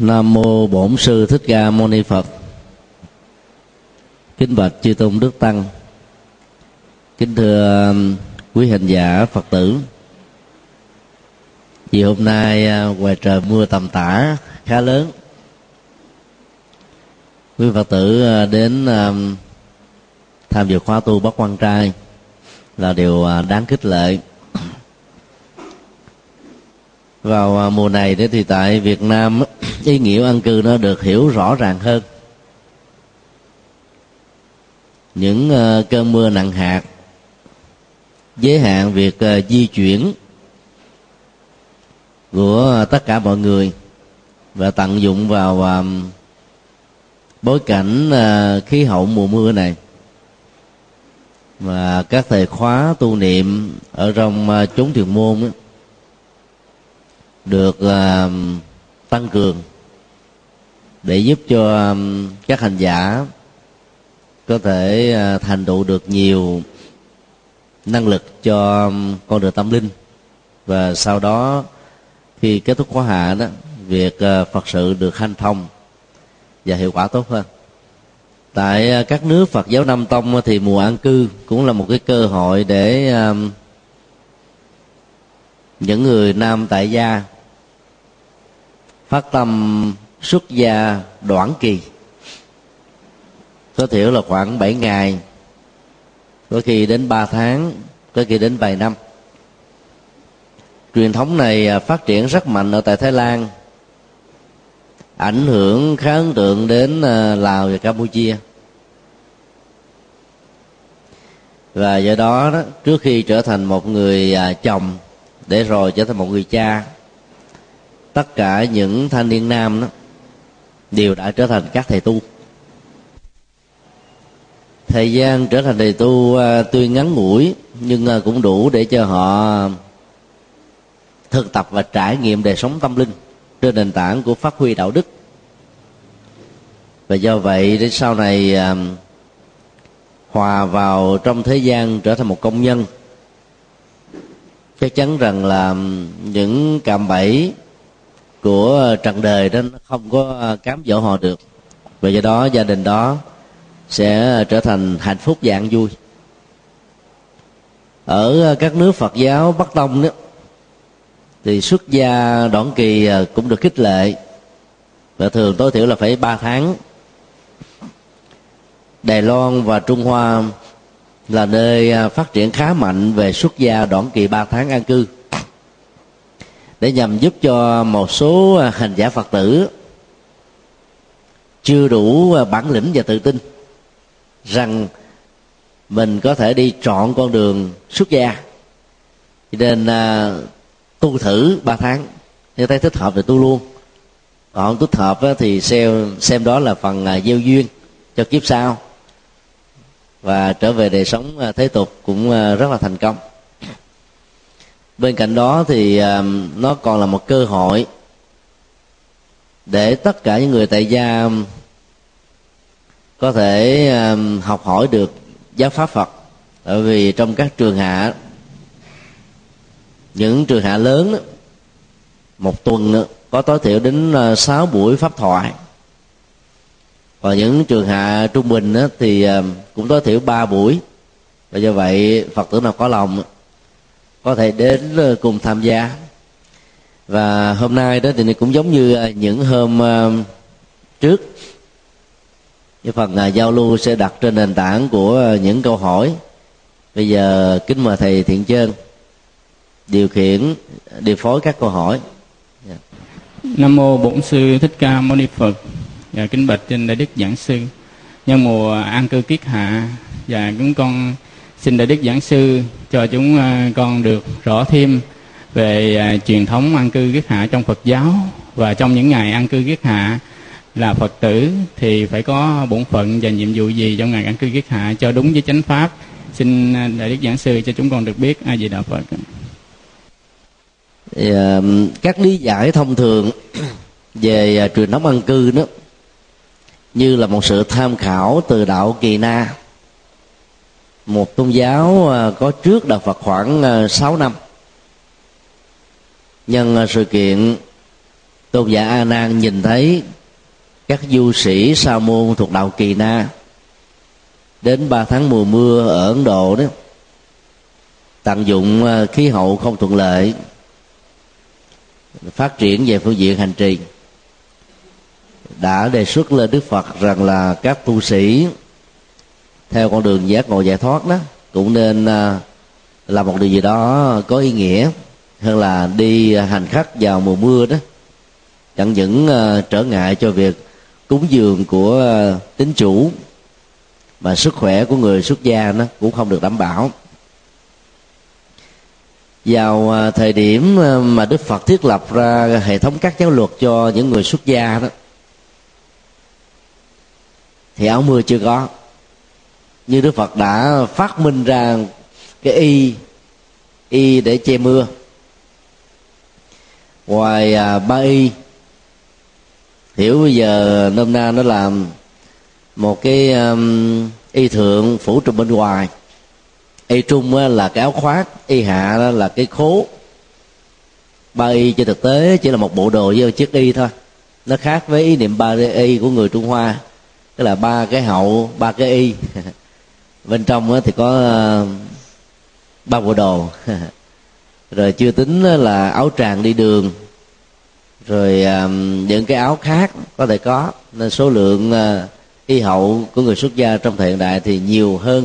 Nam mô Bổn sư Thích Ca Mâu Ni Phật. Kính bạch chư tôn đức tăng. Kính thưa um, quý hành giả Phật tử. Vì hôm nay à, ngoài trời mưa tầm tã khá lớn. Quý Phật tử à, đến um, tham dự khóa tu Bắc Quan Trai là điều à, đáng khích lệ vào mùa này thì tại Việt Nam ý nghĩa ăn cư nó được hiểu rõ ràng hơn. Những ờ, cơn mưa nặng hạt giới hạn việc ờ, di chuyển của tất cả mọi người và tận dụng vào bối cảnh ờ, khí hậu mùa mưa này và các thầy khóa tu niệm ở trong chốn thiền môn đó, được tăng cường để giúp cho um, các hành giả có thể à, thành tựu được nhiều năng lực cho um, con đường tâm linh. Và sau đó, khi kết thúc khóa hạ đó, việc à, phật sự được hanh thông và hiệu quả tốt hơn. Tại à, các nước phật giáo nam tông thì mùa an cư cũng là một cái cơ hội để um, những người nam tại gia phát tâm xuất gia đoạn kỳ. Có thiểu là khoảng 7 ngày. Có khi đến 3 tháng có khi đến vài năm. Truyền thống này à, phát triển rất mạnh ở tại thái lan. Ảnh hưởng khá ấn tượng đến à, lào và campuchia. Và do đó, đó trước khi trở thành một người à, chồng để rồi trở thành một người cha tất cả những thanh niên nam đó đều đã trở thành các thầy tu. Thời gian trở thành thầy tu à, tuy ngắn ngủi, nhưng à, cũng đủ để cho họ thực tập và trải nghiệm đời sống tâm linh trên nền tảng của phát huy đạo đức. Và do vậy, đến sau này à, hòa vào trong thế gian trở thành một công nhân, chắc chắn rằng là những cạm bẫy của ờ, trần đời đó nó không có ờ, cám dỗ họ được. Và do đó gia đình đó sẽ ờ, trở thành hạnh phúc và an vui. Ở các nước phật giáo bắc tông đó, thì xuất gia đoạn kỳ cũng được khích lệ. Và thường tối thiểu là phải ba tháng. Đài loan và trung hoa là nơi phát triển khá mạnh về xuất gia đoạn kỳ ba tháng an cư để nhằm giúp cho một số à, hành giả phật tử chưa đủ à, bản lĩnh và tự tin rằng mình có thể đi trọn con đường xuất gia. Cho nên à, tu thử ba tháng. Nếu thấy thích hợp thì tu luôn. Còn không thích hợp thì xem xem đó là phần à, gieo duyên cho kiếp sau. Và trở về đời sống à, thế tục cũng à, rất là thành công bên cạnh đó thì à, nó còn là một cơ hội để tất cả những người tại gia um, có thể um, học hỏi được giáo pháp phật. Bởi vì trong các trường hạ những trường hạ lớn đó, một tuần đó, có tối thiểu đến à, 6 buổi pháp thoại. Và những trường hạ trung bình đó, thì à, cũng tối thiểu 3 buổi. Và do vậy phật tử nào có lòng có thể đến ờ, cùng tham gia. Và hôm nay đó thì cũng giống như ờ, những hôm ờ, trước. Cái phần giao lưu sẽ đặt trên nền tảng của những câu hỏi. Bây giờ kính mời thầy thiện trơn điều khiển, điều phối các câu hỏi. Yeah. Nam mô bổn sư thích ca mâu ni phật. Và kính bạch trên đại đức giảng sư. Nhân mùa an cư kiết hạ. Và chúng con xin đại đức giảng sư cho chúng à, con được rõ thêm về à, truyền thống an cư kiết hạ trong Phật giáo. Và trong những ngày an cư kiết hạ là Phật tử thì phải có bổn phận và nhiệm vụ gì trong ngày an cư kiết hạ cho đúng với chánh pháp. Xin à, đại đức giảng sư cho chúng con được biết a di đà phật. Thì, các lý giải thông thường về truyền thống an cư đó như là một sự tham khảo từ đạo kỳ na một tôn giáo à, có trước đạo Phật khoảng à, 6 năm. Nhân à, sự kiện, tôn giả a nan nhìn thấy các du sĩ sa môn thuộc đạo kỳ na. Đến ba tháng mùa mưa ở ấn độ đó, tận dụng khí hậu không thuận lợi, phát triển về phương diện hành trì. Đã đề xuất lên đức phật rằng là các tu sĩ theo con đường giác ngộ giải thoát đó, cũng nên à, làm một điều gì đó có ý nghĩa, hơn là đi hành khắc vào mùa mưa đó. Chẳng những à, trở ngại cho việc cúng dường của à, tín chủ, mà sức khỏe của người xuất gia nó cũng không được đảm bảo. Vào thời điểm mà đức phật thiết lập ra hệ thống các giáo luật cho những người xuất gia đó, thì áo mưa chưa có như đức phật đã phát minh ra cái y y để che mưa. Ngoài à, ba y hiểu bây giờ nôm na nó làm một cái um, y thượng phủ trùm bên ngoài. Y trung là cái áo khoác y hạ là cái khố. Ba y trên thực tế chỉ là một bộ đồ với chiếc y thôi. Nó khác với ý niệm ba y của người trung hoa tức là ba cái hậu ba cái y. bên trong thì có ờ, ba bộ đồ. Rồi chưa tính là áo tràng đi đường. Rồi những cái áo khác có thể có. Nên số lượng ờ, y hậu của người xuất gia trong thời hiện đại thì nhiều hơn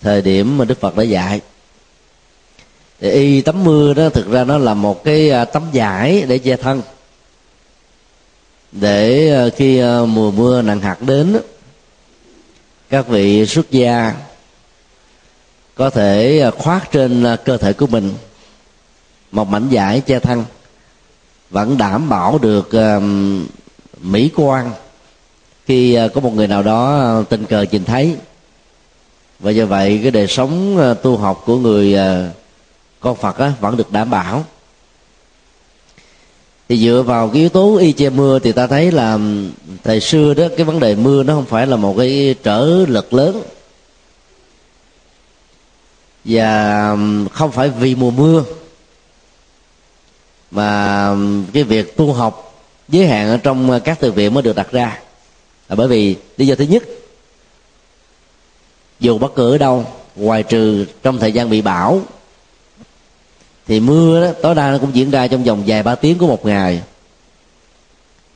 thời điểm mà đức phật đã dạy. Thì y tắm mưa đó thực ra nó là một cái ờ, tấm vải để che thân. Để khi mùa mưa nặng hạt đến các vị xuất gia có thể à, khoác trên à, cơ thể của mình một mảnh vải che thân vẫn đảm bảo được à, mỹ quan khi có một người nào đó tình cờ nhìn thấy. Và do vậy cái đời sống tu học của người con phật á, vẫn được đảm bảo thì dựa vào cái yếu tố y che mưa thì ta thấy là thời xưa đó, cái vấn đề mưa nó không phải là một cái trở lực lớn. Và không phải vì mùa mưa, mà cái việc tu học giới hạn ở trong các từ viện mới được đặt ra. Là bởi vì lý do thứ nhất, dù bất cứ ở đâu, ngoài trừ trong thời gian bị bão thì mưa đó tối đa nó cũng diễn ra trong vòng vài ba tiếng của một ngày.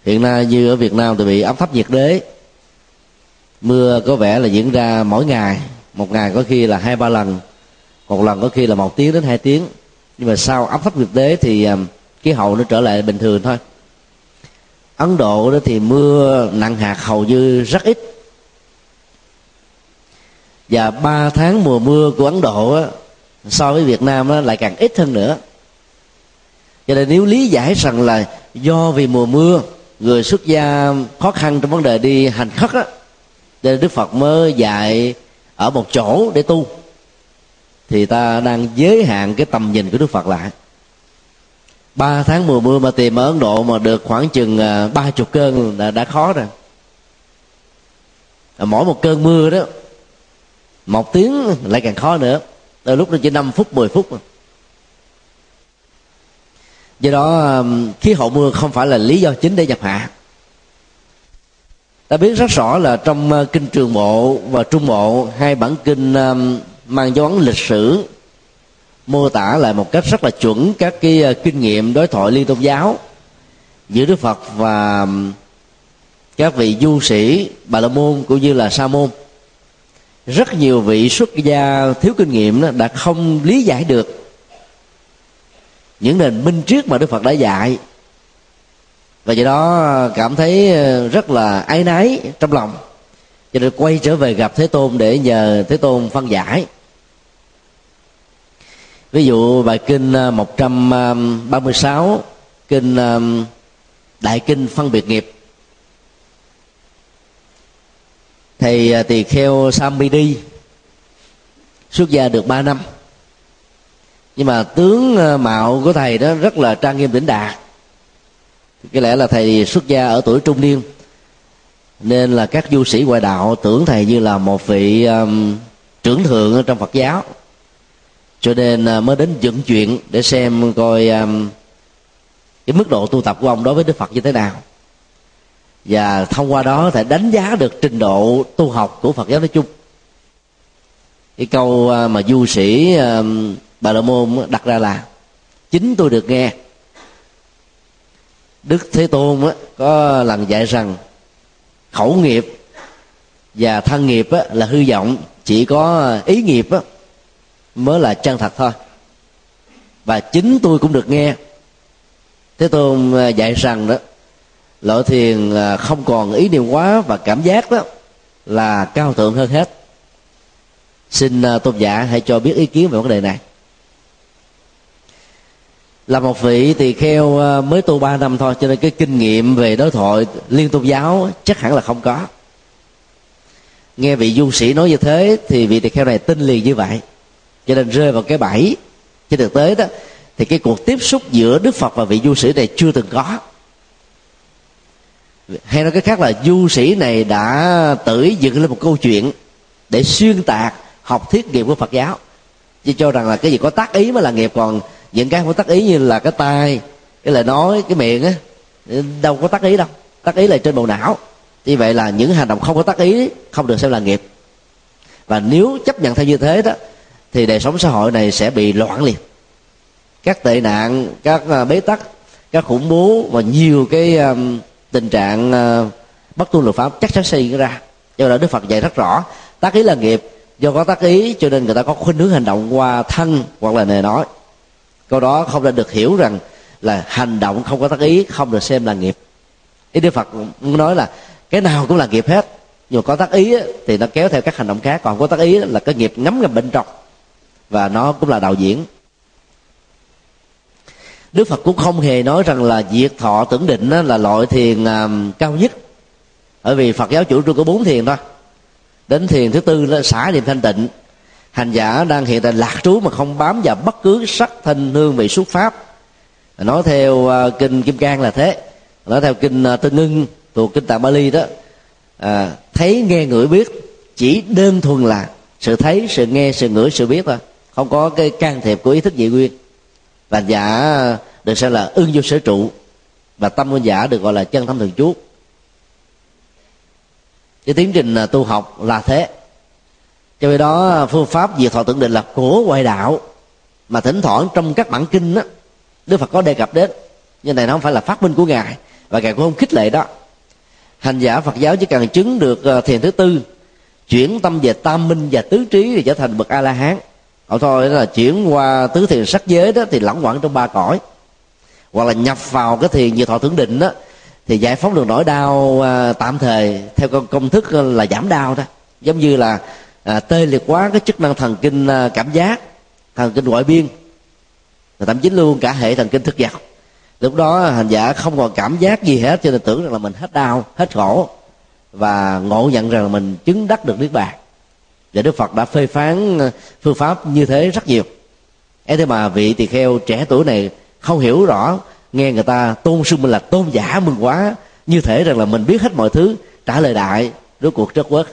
Hiện nay như ở việt nam thì bị áp thấp nhiệt đới. Mưa có vẻ là diễn ra mỗi ngày. Một ngày có khi là hai ba lần. Một lần có khi là một tiếng đến hai tiếng. Nhưng mà sau áp thấp nhiệt đới thì um, khí hậu nó trở lại bình thường thôi. Ấn độ đó thì mưa nặng hạt hầu như rất ít. Và ba tháng mùa mưa của ấn độ đó, so với việt nam đó, lại càng ít hơn nữa. Cho nên nếu lý giải rằng là do vì mùa mưa người xuất gia khó khăn trong vấn đề đi hành khất á nên đức phật mới dạy ở một chỗ để tu thì ta đang giới hạn cái tầm nhìn của đức phật lại. Ba tháng mùa mưa mà tìm ở ấn độ mà được khoảng chừng à, ba chục cơn đã, đã khó rồi. Mỗi một cơn mưa đó một tiếng lại càng khó nữa từ lúc nó chỉ 5 phút 10 phút do đó um, khí hậu mưa không phải là lý do chính để nhập hạ. Ta biết rất rõ là trong uh, kinh trường bộ và trung bộ, hai bản kinh um, mang dấu ấn lịch sử, mô tả lại một cách rất là chuẩn các cái uh, kinh nghiệm đối thoại liên tôn giáo giữa đức phật và um, các vị du sĩ bà la môn cũng như là sa môn rất nhiều vị xuất gia thiếu kinh nghiệm đó đã không lý giải được những nền minh triết mà đức phật đã dạy. Và do đó cảm thấy ờ, rất là áy náy trong lòng. Cho nên quay trở về gặp thế tôn để nhờ thế tôn phân giải. Ví dụ bài kinh ờ, 136 ờ, kinh đại kinh phân biệt nghiệp. Thầy à, tỳ kheo Samidi xuất gia được 3 năm. Nhưng mà tướng à, mạo của thầy đó rất là trang nghiêm đỉnh đạt cái lẽ là thầy xuất gia ở tuổi trung niên nên là các du sĩ ngoại đạo tưởng thầy như là một vị um, trưởng thượng trong phật giáo. Cho nên mới đến dựng chuyện để xem coi um, cái mức độ tu tập của ông đối với đức phật như thế nào và thông qua đó thể đánh giá được trình độ tu học của phật giáo nói chung. Cái câu à, mà du sĩ à, bà la môn đặt ra là, chính tôi được nghe. Đức thế tôn có lần dạy rằng, khẩu nghiệp và thân nghiệp là hư vọng, chỉ có ý nghiệp mới là chân thật thôi. Và chính tôi cũng được nghe. Thế tôn à, dạy rằng đó loại thiền à, không còn ý niệm quá và cảm giác đó là cao thượng hơn hết. Xin à, tôn giả hãy cho biết ý kiến về vấn đề này. Là một vị tỳ kheo à, mới tu ba năm thôi, cho nên cái kinh nghiệm về đối thoại liên tôn giáo chắc hẳn là không có. Nghe vị du sĩ nói như thế thì vị tỳ kheo này tin liền như vậy. Cho nên rơi vào cái bẫy. Trên thực tế đó, thì cái cuộc tiếp xúc giữa đức phật và vị du sĩ này chưa từng có hay nói cái khác là du sĩ này đã tự dựng lên một câu chuyện để xuyên tạc học thiết nghiệp của phật giáo. Chỉ cho rằng là cái gì có tác ý mới là nghiệp còn những cái không có tác ý như là cái tai cái lời nói cái miệng á đâu có tác ý đâu. Tác ý là trên bộ não. Như vậy là những hành động không có tác ý không được xem là nghiệp. Và nếu chấp nhận theo như thế đó thì đời sống xã hội này sẽ bị loạn liền. Các tệ nạn các à, bế tắc các khủng bố và nhiều cái um, tình trạng ờ, bất tuân luật pháp chắc chắn sẽ diễn ra. Do đó đức phật dạy rất rõ, tác ý là nghiệp. Do có tác ý, cho nên người ta có khuynh hướng hành động qua thân hoặc là lời nói. Câu đó không nên được hiểu rằng là hành động không có tác ý, không được xem là nghiệp. Ý đức phật nói là cái nào cũng là nghiệp hết. Nhưng mà có tác ý thì nó kéo theo các hành động khác. Còn có tác ý là cái nghiệp ngấm ngầm bên trong. Và nó cũng là đạo diễn đức phật cũng không hề nói rằng là diệt thọ tưởng định là loại thiền à, cao nhất. Bởi vì phật giáo chủ trương có bốn thiền thôi. Đến thiền thứ tư là xả niệm thanh tịnh. Hành giả đang hiện tại lạc trú mà không bám vào bất cứ sắc thanh hương vị xuất pháp. Nói theo à, kinh kim cang là thế. Nói theo kinh à, Tinh ngưng thuộc kinh tạng bali đó à, thấy nghe ngửi biết chỉ đơn thuần là sự thấy sự nghe sự ngửi sự biết thôi. Không có cái can thiệp của ý thức dị nguyên và giả được xem là ưng vô sở trụ. Và tâm của giả được gọi là chân tâm thường chú cái tiến trình à, tu học là thế. Cho nên đó à, phương pháp diệt thọ tưởng định là của ngoại đạo. Mà thỉnh thoảng trong các bản kinh đó, đức phật có đề cập đến. Nhưng này nó không phải là phát minh của ngài và ngài cũng không khích lệ đó. Hành giả phật giáo chỉ cần chứng được à, thiền thứ tư chuyển tâm về tam minh và tứ trí thì trở thành bậc a la hán còn thôi là chuyển qua tứ thiền sắc giới đó thì lẳng quẩn trong ba cõi. Hoặc là nhập vào cái thiền như thọ tưởng định đó thì giải phóng được nỗi đau à, tạm thời theo công, công thức à, là giảm đau đó. Giống như là à, tê liệt quá cái chức năng thần kinh à, cảm giác thần kinh ngoại biên. Và thậm chí luôn cả hệ thần kinh thức giặc lúc đó hành giả không còn cảm giác gì hết cho nên tưởng rằng là mình hết đau hết khổ và ngộ nhận rằng là mình chứng đắc được niết bàn và đức phật đã phê phán ờ, phương pháp như thế rất nhiều. Ấy thế mà vị tỳ kheo trẻ tuổi này không hiểu rõ, nghe người ta tôn sư mình là tôn giả mừng quá, như thể rằng là mình biết hết mọi thứ, trả lời đại, rốt cuộc rất quất.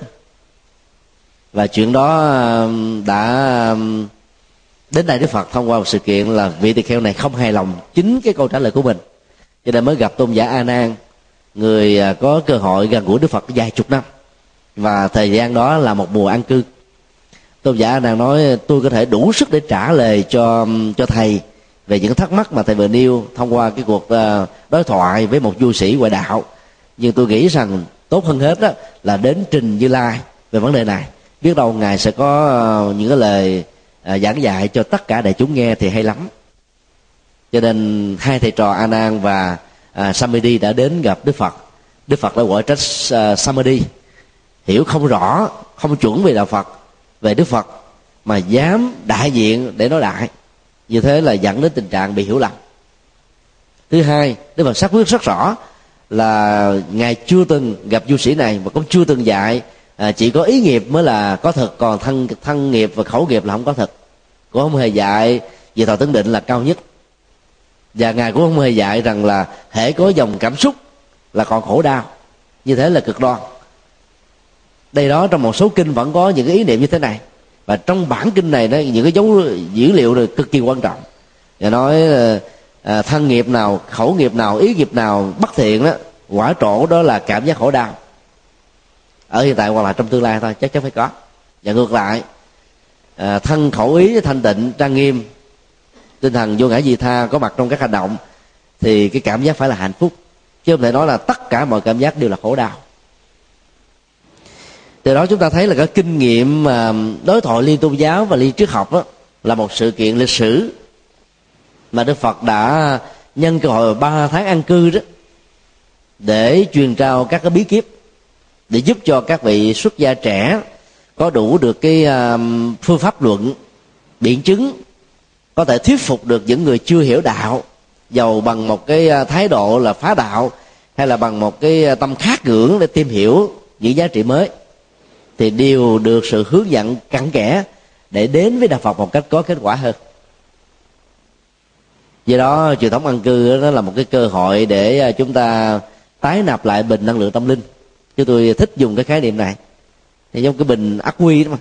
Và chuyện đó đã đến đây đức phật thông qua một sự kiện là vị tỳ kheo này không hài lòng chính cái câu trả lời của mình. Cho nên mới gặp tôn giả a nan, người ờ, có cơ hội gần gũi đức phật vài chục năm và thời gian đó là một mùa an cư. Tôn giả đang nói tôi có thể đủ sức để trả lời cho cho thầy về những thắc mắc mà thầy vừa nêu thông qua cái cuộc ờ, đối thoại với một du sĩ ngoại đạo. Nhưng tôi nghĩ rằng tốt hơn hết đó là đến trình như lai về vấn đề này. Biết đâu ngài sẽ có ờ, những cái lời ờ, giảng dạy cho tất cả đại chúng nghe thì hay lắm. Cho nên hai thầy trò a nan và uh, samedi đã đến gặp đức phật. Đức phật đã gọi trách uh, samedi hiểu không rõ không chuẩn về đạo phật về đức phật mà dám đại diện để nói đại. Như thế là dẫn đến tình trạng bị hiểu lầm. Thứ hai đức phật xác quyết rất rõ là ngài chưa từng gặp du sĩ này và cũng chưa từng dạy. À, chỉ có ý nghiệp mới là có thực còn thân thân nghiệp và khẩu nghiệp là không có thực cũng không hề dạy về thọ tướng định là cao nhất. Và ngài cũng không hề dạy rằng là hễ có dòng cảm xúc là còn khổ đau. Như thế là cực đoan đây đó trong một số kinh vẫn có những cái ý niệm như thế này. Và trong bản kinh này đó những cái dấu dữ liệu này cực kỳ quan trọng. Và nói à, thân nghiệp nào khẩu nghiệp nào ý nghiệp nào bất thiện đó quả trổ đó là cảm giác khổ đau. Ở hiện tại hoặc là trong tương lai thôi chắc chắn phải có. Và ngược lại à, thân khẩu ý thanh tịnh trang nghiêm tinh thần vô ngã di tha có mặt trong các hành động thì cái cảm giác phải là hạnh phúc. Chứ không thể nói là tất cả mọi cảm giác đều là khổ đau từ đó chúng ta thấy là cái kinh nghiệm mà đối thoại liên tôn giáo và liên triết học đó, là một sự kiện lịch sử mà đức phật đã nhân cơ hội ba tháng an cư đó để truyền trao các cái bí kíp để giúp cho các vị xuất gia trẻ có đủ được cái à, phương pháp luận biện chứng có thể thuyết phục được những người chưa hiểu đạo giàu bằng một cái à, thái độ là phá đạo hay là bằng một cái à, tâm khát ngưỡng để tìm hiểu những giá trị mới thì đều được sự hướng dẫn cặn kẽ để đến với đạo phật một cách có kết quả hơn. Do đó, truyền thống ăn cư nó là một cái cơ hội để à, chúng ta tái nạp lại bình năng lượng tâm linh. Chứ tôi thích dùng cái khái niệm này. Thì giống cái bình ắc quy đó mà.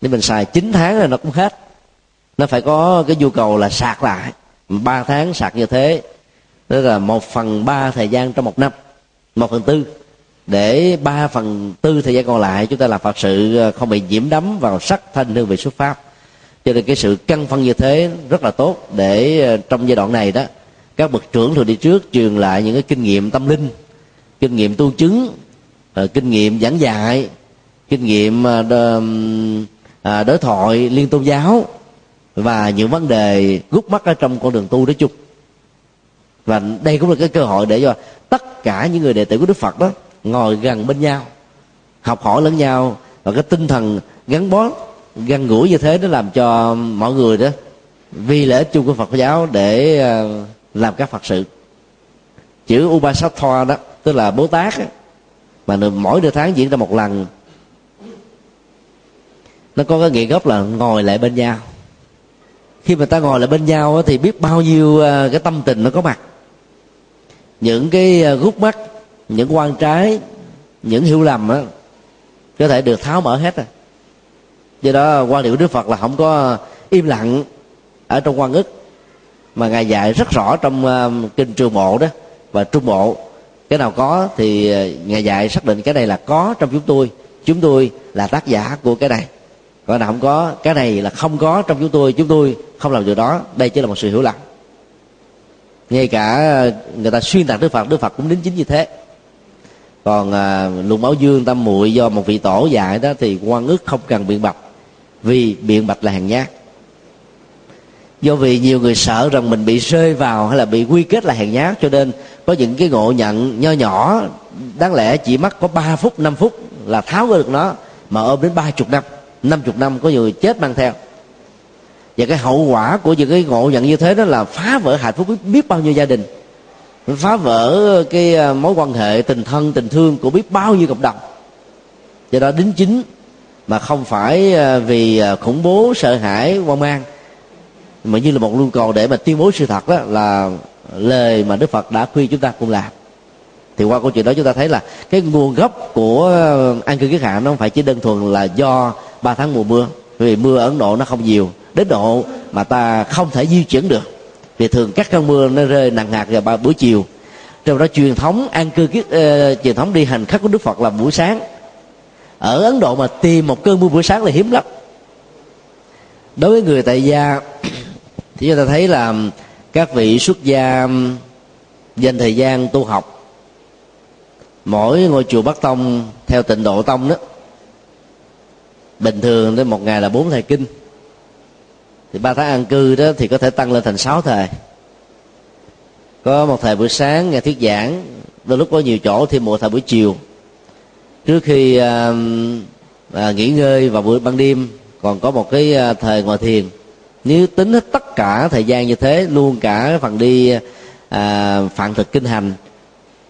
Nếu mình xài 9 tháng là nó cũng hết. Nó phải có cái nhu cầu là sạc lại. Ba tháng sạc như thế. Đó là một phần ba thời gian trong một năm. Một phần tư để ba phần tư thời gian còn lại, chúng ta làm phật sự ờ, không bị nhiễm đắm vào sắc thanh hương vị xuất pháp. Cho nên cái sự cân phân như thế rất là tốt để ờ, trong giai đoạn này đó, các bậc trưởng thường đi trước truyền lại những cái kinh nghiệm tâm linh, kinh nghiệm tu chứng ờ, kinh nghiệm giảng dạy, kinh nghiệm à, đối thoại, liên tôn giáo và những vấn đề gút mắt ở trong con đường tu nói chung. Và đây cũng là cái cơ hội để cho tất cả những người đệ tử của đức phật đó ngồi gần bên nhau học hỏi lẫn nhau. Và cái tinh thần gắn bó gần gũi như thế nó làm cho mọi người đó vì lễ chung của Phật giáo để ờ, làm các Phật sự. Chữ Upasatha đó tức là Bố Tát ấy, mà mỗi nửa tháng diễn ra một lần. Nó có cái nghĩa gốc là ngồi lại bên nhau. Khi mà ta ngồi lại bên nhau thì biết bao nhiêu ờ, cái tâm tình nó có mặt. Những cái ờ, gút mắt những quan trái những hiểu lầm đó, có thể được tháo mở hết rồi. Do đó quan điểm của đức phật là không có im lặng ở trong quan ức mà ngài dạy rất rõ trong uh, kinh trường bộ đó và trung bộ cái nào có thì ờ, ngài dạy xác định cái này là có trong chúng tôi chúng tôi là tác giả của cái này. Còn nào không có cái này là không có trong chúng tôi chúng tôi không làm điều đó. Đây chỉ là một sự hiểu lầm. Ngay cả ờ, người ta xuyên tạc đức phật đức phật cũng đính chính như thế còn à, luồng máu dương tâm muội do một vị tổ dạy đó thì quan ức không cần biện bạch vì biện bạch là hàng nhát. Do vì nhiều người sợ rằng mình bị rơi vào hay là bị quy kết là hàng nhát cho nên có những cái ngộ nhận nho nhỏ đáng lẽ chỉ mất có 3 phút 5 phút là tháo được nó mà ôm đến ba chục năm năm chục năm có người chết mang theo. Và cái hậu quả của những cái ngộ nhận như thế đó là phá vỡ hạnh phúc biết, biết bao nhiêu gia đình phá vỡ cái à, mối quan hệ tình thân, tình thương của biết bao nhiêu cộng đồng. Do đó đính chính mà không phải à, vì à, khủng bố, sợ hãi, hoang mang, mà như là một nhu cầu để mà tuyên bố sự thật đó là lời mà đức phật đã khuyên chúng ta cùng làm. Thì qua câu chuyện đó chúng ta thấy là cái nguồn gốc của an cư kiết hạ nó không phải chỉ đơn thuần là do ba tháng mùa mưa. Vì mưa ở ấn độ nó không nhiều, đến độ mà ta không thể di chuyển được vì thường các cơn mưa nó rơi nặng hạt vào ba buổi chiều. Trong đó truyền thống an cư kiết uh, ờ, truyền thống đi hành khắc của đức phật là buổi sáng. Ở ấn độ mà tìm một cơn mưa buổi sáng là hiếm lắm. Đối với người tại gia thì chúng ta thấy là các vị xuất gia dành thời gian tu học mỗi ngôi chùa bắc tông theo tịnh độ tông đó bình thường tới một ngày là bốn thời kinh thì ba tháng an cư đó thì có thể tăng lên thành sáu thời. Có một thời buổi sáng nghe thuyết giảng đôi lúc có nhiều chỗ thêm một thời buổi chiều. Trước khi à, à, nghỉ ngơi vào buổi ban đêm còn có một cái à, thời ngồi thiền. Nếu tính hết tất cả thời gian như thế luôn cả phần đi à, phạn thực kinh hành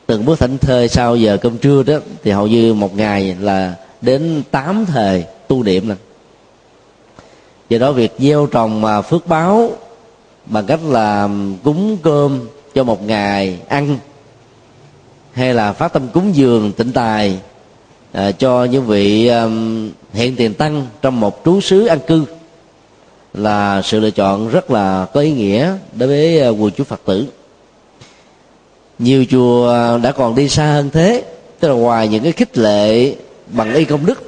từng bước thảnh thơi sau giờ cơm trưa đó thì hầu như một ngày là đến tám thời tu niệm lần do đó việc gieo trồng mà phước báo bằng cách là cúng cơm cho một ngày ăn hay là phát tâm cúng dường tịnh tài à, cho những vị um, hiện tiền tăng trong một trú xứ an cư là sự lựa chọn rất là có ý nghĩa đối với à, quần chúng phật tử. Nhiều chùa à, đã còn đi xa hơn thế tức là ngoài những cái khích lệ bằng y công đức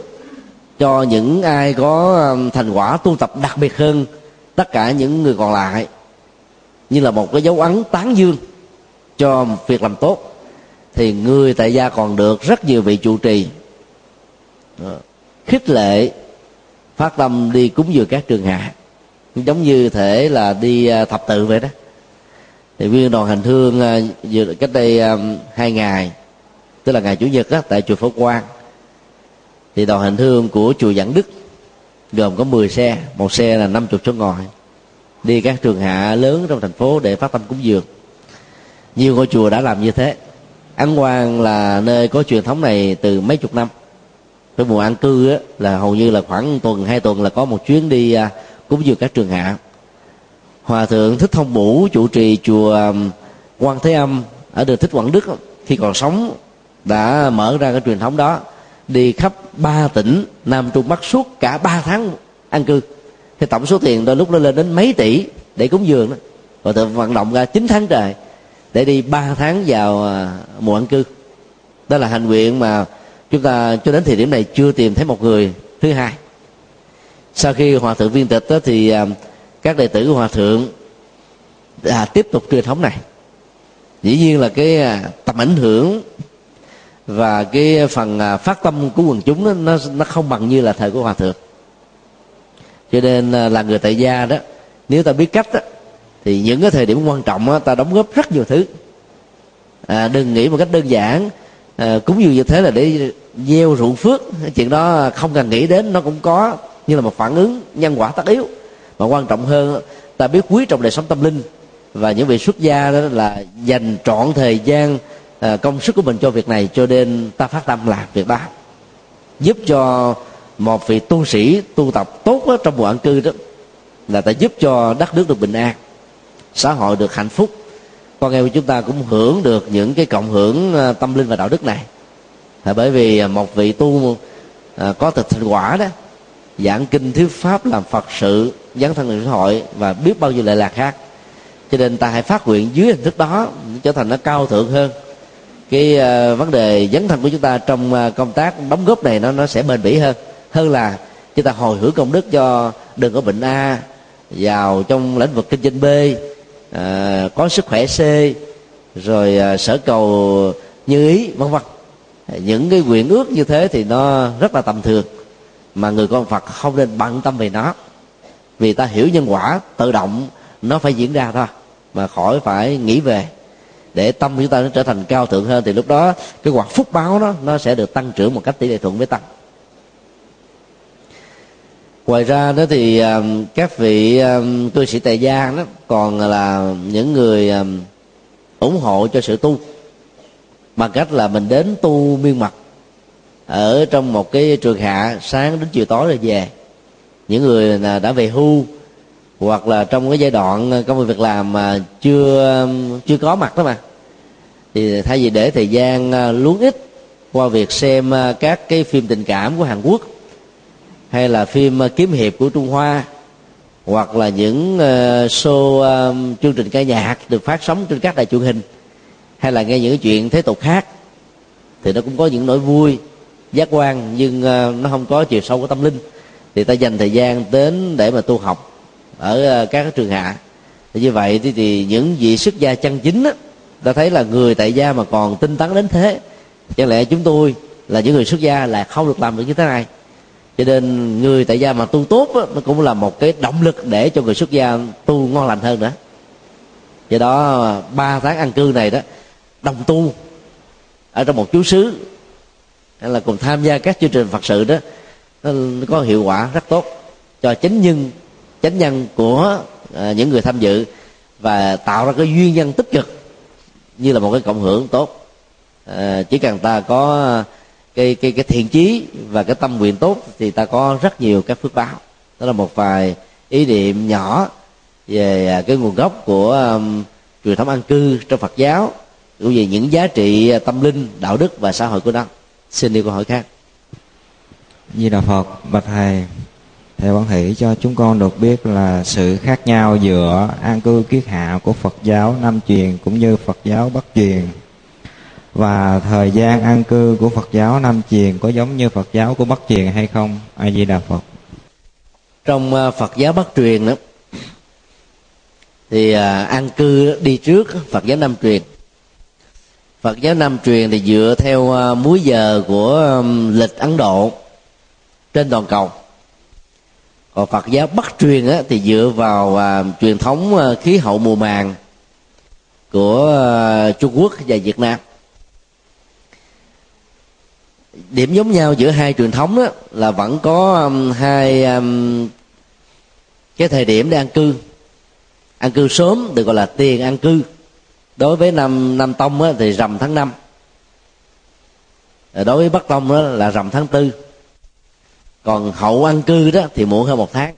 cho những ai có thành quả tu tập đặc biệt hơn tất cả những người còn lại như là một cái dấu ấn tán dương cho việc làm tốt thì người tại gia còn được rất nhiều vị trụ trì ờ, khích lệ phát tâm đi cúng dường các trường hạ. Giống như thể là đi ờ, thập tự vậy đó. Thì viên đoàn hành hương ờ, vừa cách đây hai ngày tức là ngày chủ nhật đó, tại chùa phổ quang thì đoàn hành hương của chùa Giảng Đức gồm có 10 xe một xe là 50 chỗ ngồi đi các trường hạ lớn trong thành phố để phát tâm cúng dường. Nhiều ngôi chùa đã làm như thế. An Quang là nơi có truyền thống này từ mấy chục năm. Cái mùa an cư á, là hầu như là khoảng tuần hai tuần là có một chuyến đi à, cúng dường các trường hạ. Hòa thượng thích thông bủ chủ trì chùa quan thế âm ở đường thích quảng đức khi còn sống đã mở ra cái truyền thống đó đi khắp ba tỉnh nam trung bắc suốt cả ba tháng an cư. Thì tổng số tiền đôi lúc nó lên đến mấy tỷ để cúng dường đó. Và tự vận động ra 9 tháng trời để đi 3 tháng vào à, mùa an cư. Đó là hành nguyện mà chúng ta cho đến thời điểm này chưa tìm thấy một người thứ hai. Sau khi hòa thượng viên tịch đó, thì à, các đệ tử của hòa thượng à, tiếp tục truyền thống này. Dĩ nhiên là cái à, tầm ảnh hưởng và cái phần à, phát tâm của quần chúng đó, nó nó không bằng như là thời của hòa thượng. Cho nên à, là người tại gia đó nếu ta biết cách đó, thì những cái thời điểm quan trọng đó, ta đóng góp rất nhiều thứ. À, đừng nghĩ một cách đơn giản à, cúng dường như thế là để gieo ruộng phước. Chuyện đó không cần nghĩ đến nó cũng có như là một phản ứng nhân quả tất yếu. Mà quan trọng hơn ta biết quý trọng đời sống tâm linh. Và những vị xuất gia đó là dành trọn thời gian Ờ, công sức của mình cho việc này cho nên ta phát tâm làm việc đó. Giúp cho một vị tu sĩ tu tập tốt đó, trong mùa an cư đó là ta giúp cho đất nước được bình an xã hội được hạnh phúc. Con em của chúng ta cũng hưởng được những cái cộng hưởng ờ, tâm linh và đạo đức này. Là bởi vì một vị tu à, có thực thành quả đó giảng kinh thuyết pháp làm phật sự dấn thân xã hội và biết bao nhiêu lệ lạc khác. Cho nên ta hãy phát nguyện dưới hình thức đó trở thành nó cao thượng hơn cái uh, vấn đề dấn thân của chúng ta trong uh, công tác đóng góp này nó nó sẽ bền bỉ hơn. Hơn là chúng ta hồi hưởng công đức cho đừng có bệnh a vào trong lĩnh vực kinh doanh b uh, có sức khỏe c rồi uh, sở cầu như ý vân vân. Những cái nguyện ước như thế thì nó rất là tầm thường mà người con phật không nên bận tâm về nó vì ta hiểu nhân quả tự động nó phải diễn ra thôi mà khỏi phải nghĩ về để tâm chúng ta nó trở thành cao thượng hơn, thì lúc đó cái quả phúc báo đó, nó sẽ được tăng trưởng một cách tỷ lệ thuận với tăng. Ngoài ra đó thì um, các vị um, cư sĩ tại gia đó còn là những người um, ủng hộ cho sự tu bằng cách là mình đến tu miên mật ở trong một cái trường hạ sáng đến chiều tối rồi về. Những người đã về hưu hoặc là trong cái giai đoạn ờ, công việc làm mà chưa chưa có mặt đó mà. Thì thay vì để thời gian ờ, luống ít qua việc xem ờ, các cái phim tình cảm của Hàn Quốc, hay là phim kiếm hiệp của Trung Hoa, hoặc là những show chương trình ca nhạc được phát sóng trên các đài truyền hình, hay là nghe những chuyện thế tục khác thì nó cũng có những nỗi vui, giác quan, nhưng nó không có chiều sâu của tâm linh. Thì ta dành thời gian đến để mà tu học ở ờ, các trường hạ. Như vậy thì, thì những vị xuất gia chân chính đó, ta thấy là người tại gia mà còn tinh tấn đến thế. Chẳng lẽ chúng tôi là những người xuất gia là không được làm được như thế này? Cho nên người tại gia mà tu tốt đó, nó cũng là một cái động lực để cho người xuất gia tu ngon lành hơn nữa. Do đó ba tháng ăn cư này đó đồng tu ở trong một chú xứ hay là cùng tham gia các chương trình phật sự đó nó có hiệu quả rất tốt cho chính nhân chánh nhân của à, những người tham dự và tạo ra cái duyên nhân tích cực như là một cái cộng hưởng tốt. À, chỉ cần ta có cái cái cái thiện chí và cái tâm nguyện tốt thì ta có rất nhiều các phước báo. Đó là một vài ý niệm nhỏ về à, cái nguồn gốc của um, truyền thống an cư trong Phật giáo cũng về những giá trị à, tâm linh đạo đức và xã hội của nó. Xin đi câu hỏi khác. Như là Phật bạch thầy thầy quan hỷ cho chúng con được biết là sự khác nhau giữa an cư kiết hạ của Phật giáo Nam truyền cũng như Phật giáo Bắc truyền và thời gian an cư của Phật giáo Nam truyền có giống như Phật giáo của Bắc truyền hay không? A Di Đà Phật. Trong à, Phật giáo Bắc truyền đó thì à, an cư đi trước Phật giáo Nam truyền. Phật giáo Nam truyền thì dựa theo à, múi giờ của lịch Ấn Độ trên toàn cầu và phật giáo bắc truyền á, thì dựa vào à, truyền thống à, khí hậu mùa màng của à, trung quốc và việt nam. Điểm giống nhau giữa hai truyền thống đó là vẫn có um, hai um, cái thời điểm để an cư. An cư sớm được gọi là tiền an cư. Đối với năm năm tông á, thì rằm tháng năm. Ờ, đối với bắc tông đó là rằm tháng tư còn hậu an cư đó thì muộn hơn một tháng.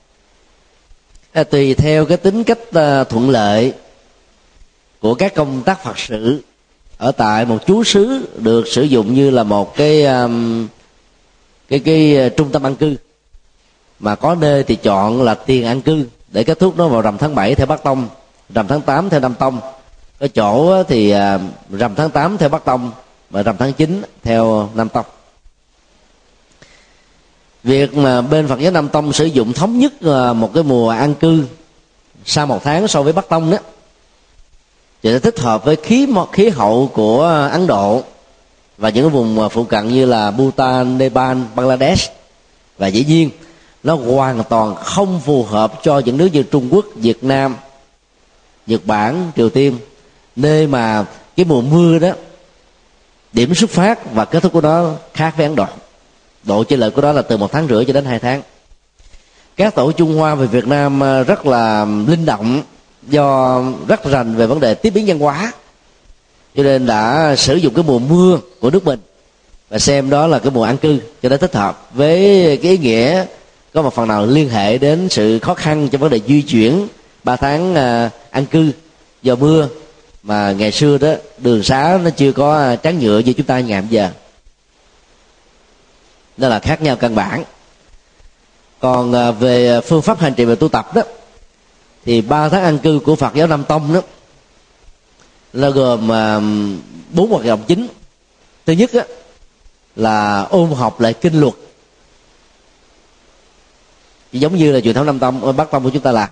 À, tùy theo cái tính cách uh, thuận lợi của các công tác phật sự ở tại một chú xứ được sử dụng như là một cái um, cái cái uh, trung tâm an cư. Mà có nơi thì chọn là tiền an cư để kết thúc nó vào rằm tháng 7 theo bắc tông rằm tháng 8 theo nam tông. Ở chỗ thì uh, rằm tháng 8 theo bắc tông và rằm tháng 9 theo nam tông việc mà bên phật giáo nam tông sử dụng thống nhất à, một cái mùa an cư sau một tháng so với bắc tông đó, thì thích hợp với khí khí hậu của ấn độ và những cái vùng phụ cận như là bhutan, nepal, bangladesh và dĩ nhiên. Nó hoàn toàn không phù hợp cho những nước như trung quốc, việt nam, nhật bản, triều tiên, nơi mà cái mùa mưa đó, điểm xuất phát và kết thúc của nó khác với ấn độ độ chênh lệch của đó là từ một tháng rưỡi cho đến hai tháng. Các tổ trung hoa về việt nam à, rất là linh động, do rất rành về vấn đề tiếp biến văn hóa. Cho nên đã sử dụng cái mùa mưa của nước mình và xem đó là cái mùa an cư cho nên thích hợp với cái ý nghĩa có một phần nào liên hệ đến sự khó khăn trong vấn đề di chuyển ba tháng à, an cư do mưa. Mà ngày xưa đó, đường xá nó chưa có à, tráng nhựa như chúng ta ngày bây giờ đó là khác nhau căn bản. Còn à, về phương pháp hành trì và tu tập đó thì ba tháng an cư của phật giáo nam tông đó là gồm à, bốn hoạt động chính. Thứ nhất đó, là ôn học lại kinh luật. Giống như là truyền thống nam tông ờ, bắc tông của chúng ta làm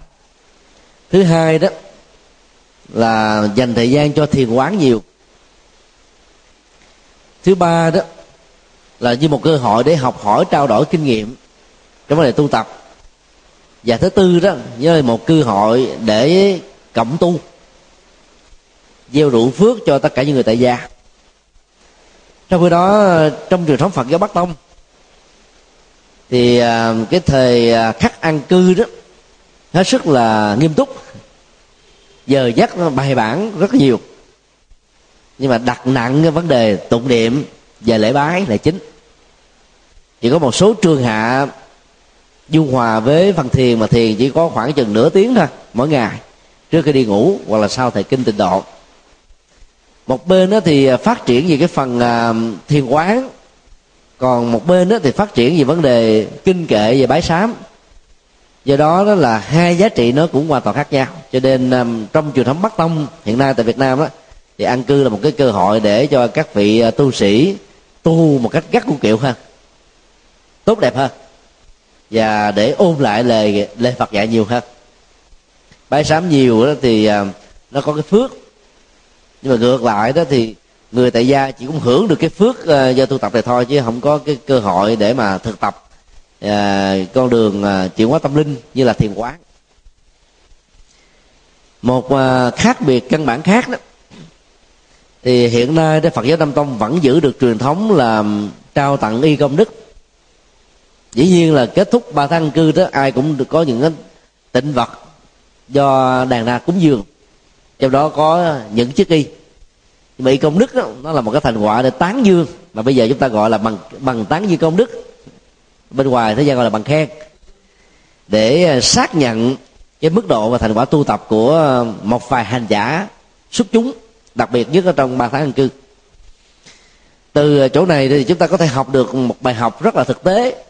thứ hai đó là dành thời gian cho thiền quán nhiều. Thứ ba đó là như một cơ hội để học hỏi, trao đổi kinh nghiệm trong vấn đề tu tập. Và thứ tư đó như là một cơ hội để cộng tu, gieo rượu phước cho tất cả những người tại gia. Trong khi đó, trong truyền thống phật giáo bắc tông, thì à, cái thời à, khắc an cư đó, hết sức là nghiêm túc, giờ giấc bài bản rất nhiều. Nhưng mà đặt nặng cái vấn đề tụng niệm và lễ bái là chính chỉ có một số trường hạ dung hòa với phần thiền mà thiền chỉ có khoảng chừng nửa tiếng thôi, mỗi ngày, trước khi đi ngủ hoặc là sau thời kinh tịnh độ. Một bên đó thì phát triển về cái phần à, thiền quán, còn một bên đó thì phát triển về vấn đề kinh kệ về bái sám. Do đó đó là hai giá trị nó cũng hoàn toàn khác nhau. Cho nên à, trong truyền thống bắc tông hiện nay tại việt nam đó thì an cư là một cái cơ hội để cho các vị à, tu sĩ tu một cách gắt cu kiệu hơn tốt đẹp hơn. Và để ôn lại lời lời Phật dạy nhiều hơn. Bái sám nhiều đó thì à, nó có cái phước. Nhưng mà ngược lại đó thì người tại gia chỉ cũng hưởng được cái phước à, do tu tập này thôi chứ không có cái cơ hội để mà thực tập à, con đường à, chuyển hóa tâm linh như là thiền quán. Một khác biệt căn bản khác đó thì hiện nay Phật giáo Nam Tông vẫn giữ được truyền thống là trao tặng y công đức dĩ nhiên là kết thúc ba tháng cư đó ai cũng được có những cái tịnh vật do đàn ra cúng dường. Trong đó có những chiếc y. Nhưng mà y công đức đó, nó là một cái thành quả để tán dương. Mà bây giờ chúng ta gọi là bằng bằng tán dương công đức. Bên ngoài thế gian gọi là bằng khen. Để à, xác nhận cái mức độ và thành quả tu tập của một vài hành giả xuất chúng đặc biệt nhất ở trong ba tháng an cư. Từ chỗ này thì chúng ta có thể học được một bài học rất là thực tế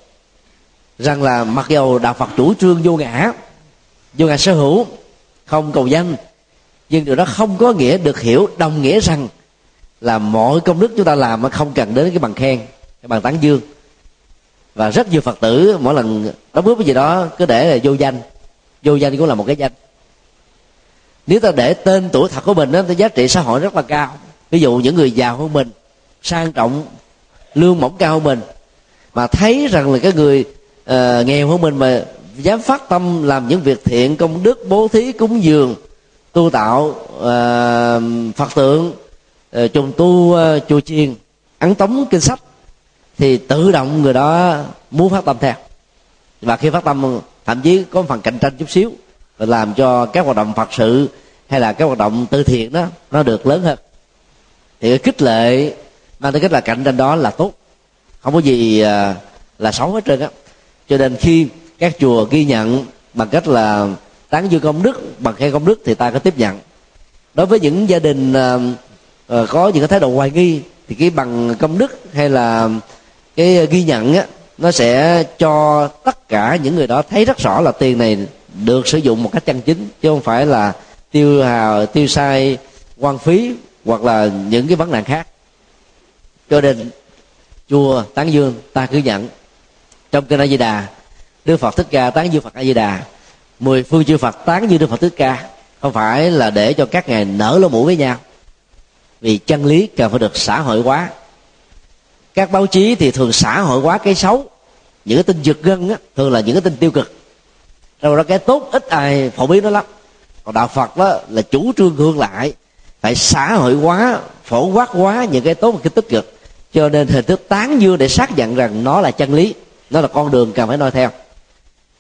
rằng là mặc dầu đạo phật chủ trương vô ngã vô ngã sở hữu, không cầu danh, nhưng điều đó không có nghĩa được hiểu, đồng nghĩa rằng là mọi công đức chúng ta làm mà không cần đến cái bằng khen, cái bằng tán dương. Và rất nhiều phật tử mỗi lần đóng góp cái gì đó cứ để là vô danh. Vô danh cũng là một cái danh. Nếu ta để tên tuổi thật của mình đó thì giá trị xã hội rất là cao. Ví dụ những người giàu hơn mình, sang trọng, lương mỏng cao hơn mình, mà thấy rằng là cái người Ờ, uh, nghèo của mình mà dám phát tâm làm những việc thiện công đức bố thí cúng dường tu tạo uh, phật tượng uh, trùng tu uh, chùa chiền ấn tống kinh sách thì tự động người đó muốn phát tâm theo. Và khi phát tâm thậm chí có phần cạnh tranh chút xíu làm cho các hoạt động phật sự hay là các hoạt động từ thiện đó nó được lớn hơn. Thì cái khích lệ mang tới cách là cạnh tranh đó là tốt. Không có gì là xấu hết trơn á cho nên khi các chùa ghi nhận bằng cách là tán dương công đức bằng khen công đức thì ta có tiếp nhận. Đối với những gia đình uh, có những cái thái độ hoài nghi thì cái bằng công đức hay là cái ghi nhận á nó sẽ cho tất cả những người đó thấy rất rõ là tiền này được sử dụng một cách chân chính chứ không phải là tiêu hào tiêu sai quan phí hoặc là những cái vấn nạn khác. Cho nên chùa tán dương ta cứ nhận trong kinh a di đà đức phật thích ca tán dương phật a di đà mười phương chư phật tán dương đức phật thích ca. Không phải là để cho các ngài nở lỗ mũi với nhau. Vì chân lý cần phải được xã hội hóa. Các báo chí thì thường xã hội hóa cái xấu. Những cái tin giật gân á, thường là những cái tin tiêu cực. Rồi đó cái tốt ít ai phổ biến nó lắm. Còn đạo phật đó là chủ trương ngược lại. Phải xã hội hóa phổ quát hóa những cái tốt và cái tích cực. Cho nên hình thức tán dương để xác nhận rằng nó là chân lý nó là con đường cần phải noi theo.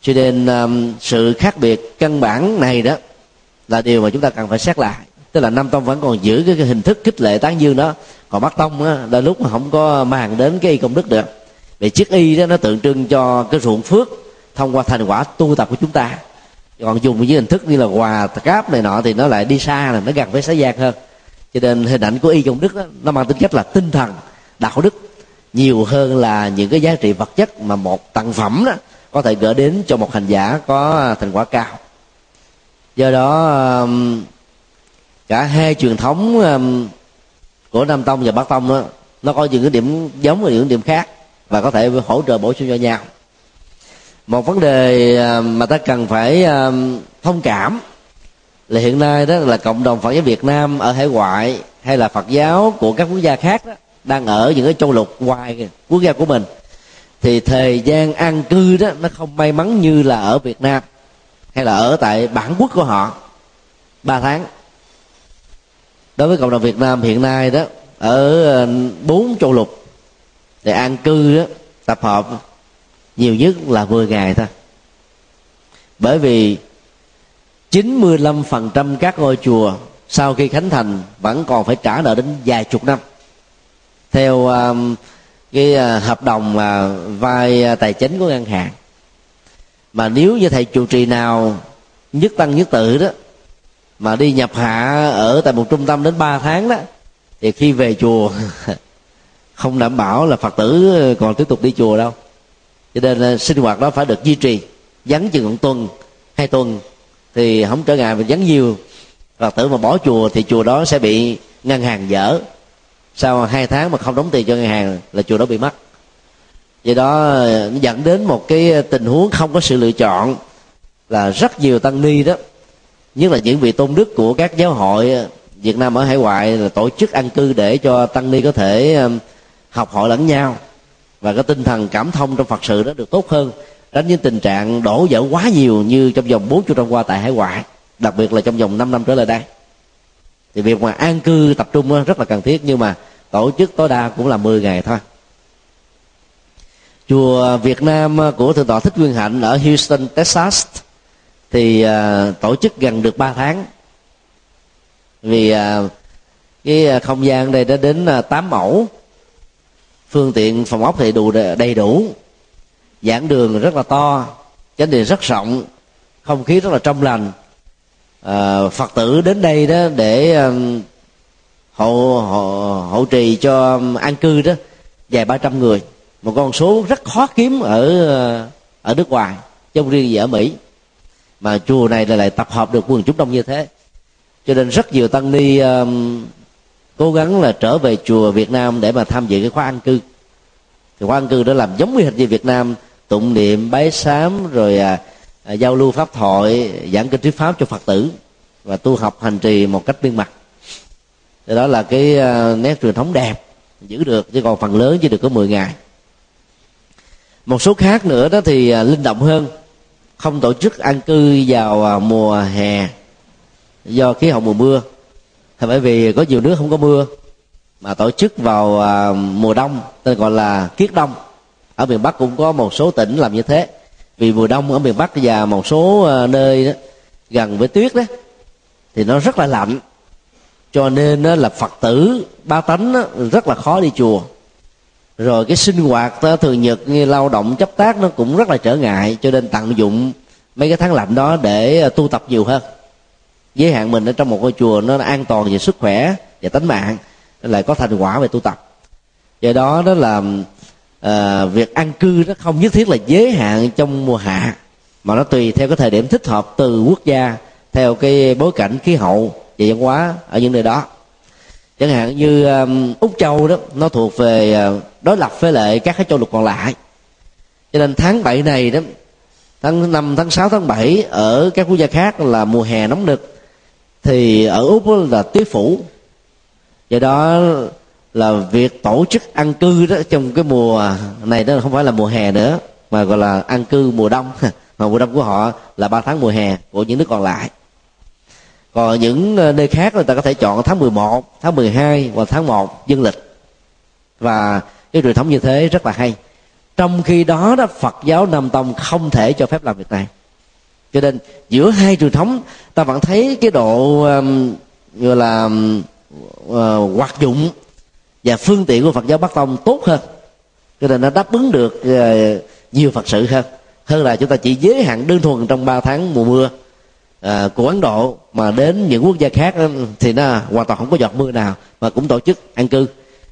Cho nên um, sự khác biệt căn bản này đó là điều mà chúng ta cần phải xét lại. Tức là nam tông vẫn còn giữ cái, cái hình thức khích lệ tán dương đó. Còn bắc tông á, là lúc mà không có màng đến cái y công đức được. Vì chiếc y đó nó tượng trưng cho cái ruộng phước thông qua thành quả tu tập của chúng ta. Còn dùng với hình thức như là quà cáp này nọ thì nó lại đi xa là nó gần với xã gian hơn. Cho nên hình ảnh của y công đức đó, nó mang tính chất là tinh thần đạo đức nhiều hơn là những cái giá trị vật chất mà một tặng phẩm đó có thể gửi đến cho một hành giả có thành quả cao. Do đó um, cả hai truyền thống um, của nam tông và bắc tông đó, nó có những cái điểm giống và những điểm khác và có thể hỗ trợ bổ sung cho nhau. Một vấn đề um, mà ta cần phải thông cảm là hiện nay đó là cộng đồng phật giáo việt nam ở hải ngoại hay là phật giáo của các quốc gia khác đó đang ở những cái châu lục ngoài quốc gia của mình. Thì thời gian an cư đó, nó không may mắn như là ở việt nam, hay là ở tại bản quốc của họ. Ba tháng. Đối với cộng đồng việt nam hiện nay đó, ở ờ, bốn châu lục thì an cư đó, tập hợp nhiều nhất là 10 ngày thôi. Bởi vì 95% các ngôi chùa sau khi khánh thành vẫn còn phải trả nợ đến vài chục năm theo um, cái uh, hợp đồng à, uh, vay uh, à, tài chính của ngân hàng. Mà nếu như thầy chủ trì nào nhất tăng nhất tự đó mà đi nhập hạ ở tại một trung tâm đến 3 tháng đó thì khi về chùa không đảm bảo là phật tử còn tiếp tục đi chùa đâu. Cho nên uh, sinh hoạt đó phải được duy trì vắng chừng một tuần hai tuần thì không trở ngại mà vắng nhiều. Phật tử mà bỏ chùa thì chùa đó sẽ bị ngân hàng dở sau hai tháng mà không đóng tiền cho ngân hàng là chùa đó bị mất. Do đó dẫn đến một cái tình huống không có sự lựa chọn là rất nhiều tăng ni đó. Nhất là những vị tôn đức của các giáo hội Việt Nam ở hải ngoại là tổ chức ăn cư để cho tăng ni có thể um, học hỏi lẫn nhau và cái tinh thần cảm thông trong Phật sự đó được tốt hơn. Tránh những tình trạng đổ vỡ quá nhiều như trong vòng bốn chục năm qua tại hải ngoại, đặc biệt là trong vòng 5 năm trở lại đây. Thì việc mà an cư tập trung rất là cần thiết, nhưng mà tổ chức tối đa cũng là 10 ngày thôi. Chùa Việt Nam à, của thượng tọa Thích Nguyên Hạnh ở Houston, Texas thì uh, tổ chức gần được 3 tháng. Vì uh, cái không gian đây đã đến uh, 8 mẫu. Phương tiện phòng ốc thì đủ đầy đủ. Giảng đường rất là to chánh điện rất rộng không khí rất là trong lành. À, phật tử đến đây đó để hộ, hộ hộ trì cho um, an cư đó vài ba trăm người. Một con số rất khó kiếm ở ở nước ngoài trong riêng gì ở mỹ. Mà chùa này lại tập hợp được quần chúng đông như thế. Cho nên rất nhiều tăng ni um, cố gắng là trở về chùa Việt Nam để mà tham dự cái khóa an cư. Thì khóa an cư đó làm giống như hình như Việt Nam tụng niệm bái sám rồi à, à, giao lưu pháp thoại giảng kinh thuyết pháp cho Phật tử và tu học hành trì một cách biên mặt thì đó là cái ờ, nét truyền thống đẹp giữ được chứ còn phần lớn chỉ được có 10 ngày. Một số khác nữa đó thì ờ, linh động hơn. Không tổ chức ăn cư vào ờ, mùa hè do khí hậu mùa mưa. Thì bởi vì có nhiều nước không có mưa mà tổ chức vào mùa đông tên gọi là kiết đông. Ở miền bắc cũng có một số tỉnh làm như thế. Vì mùa đông ở miền bắc và một số nơi đó, gần với tuyết đó thì nó rất là lạnh cho nên là phật tử ba tánh rất là khó đi chùa. Rồi cái sinh hoạt đó, thường nhật như lao động chấp tác nó cũng rất là trở ngại cho nên tận dụng mấy cái tháng lạnh đó để à, tu tập nhiều hơn. Giới hạn mình ở trong một ngôi chùa nó an toàn về sức khỏe và tính mạng lại có thành quả về tu tập. Do đó đó là à, việc ăn cư nó không nhất thiết là giới hạn trong mùa hạ mà nó tùy theo cái thời điểm thích hợp từ quốc gia theo cái bối cảnh khí hậu và văn hóa ở những nơi đó. Chẳng hạn như um, úc châu đó nó thuộc về uh, đối lập với lại các cái châu lục còn lại. Cho nên tháng 7 này đó tháng 5, tháng 6, tháng 7 ở các quốc gia khác là mùa hè nóng nực thì ở úc là tuyết phủ. Do đó là việc tổ chức ăn cư đó trong cái mùa này đó không phải là mùa hè nữa mà gọi là ăn cư mùa đông. Mà mùa đông của họ là ba tháng mùa hè của những nước còn lại còn những ờ, nơi khác người ta có thể chọn tháng 11, tháng 12 và tháng 1 dương lịch. Và cái truyền thống như thế rất là hay. Trong khi đó đó Phật giáo Nam Tông không thể cho phép làm việc này. Cho nên giữa hai truyền thống ta vẫn thấy cái độ um, gọi là uh, hoạt dụng và phương tiện của Phật giáo Bắc Tông tốt hơn. Cho nên nó đáp ứng được uh, nhiều Phật sự hơn. Hơn là chúng ta chỉ giới hạn đơn thuần trong 3 tháng mùa mưa à, của Ấn Độ mà đến những quốc gia khác thì nó hoàn toàn không có giọt mưa nào mà cũng tổ chức an cư.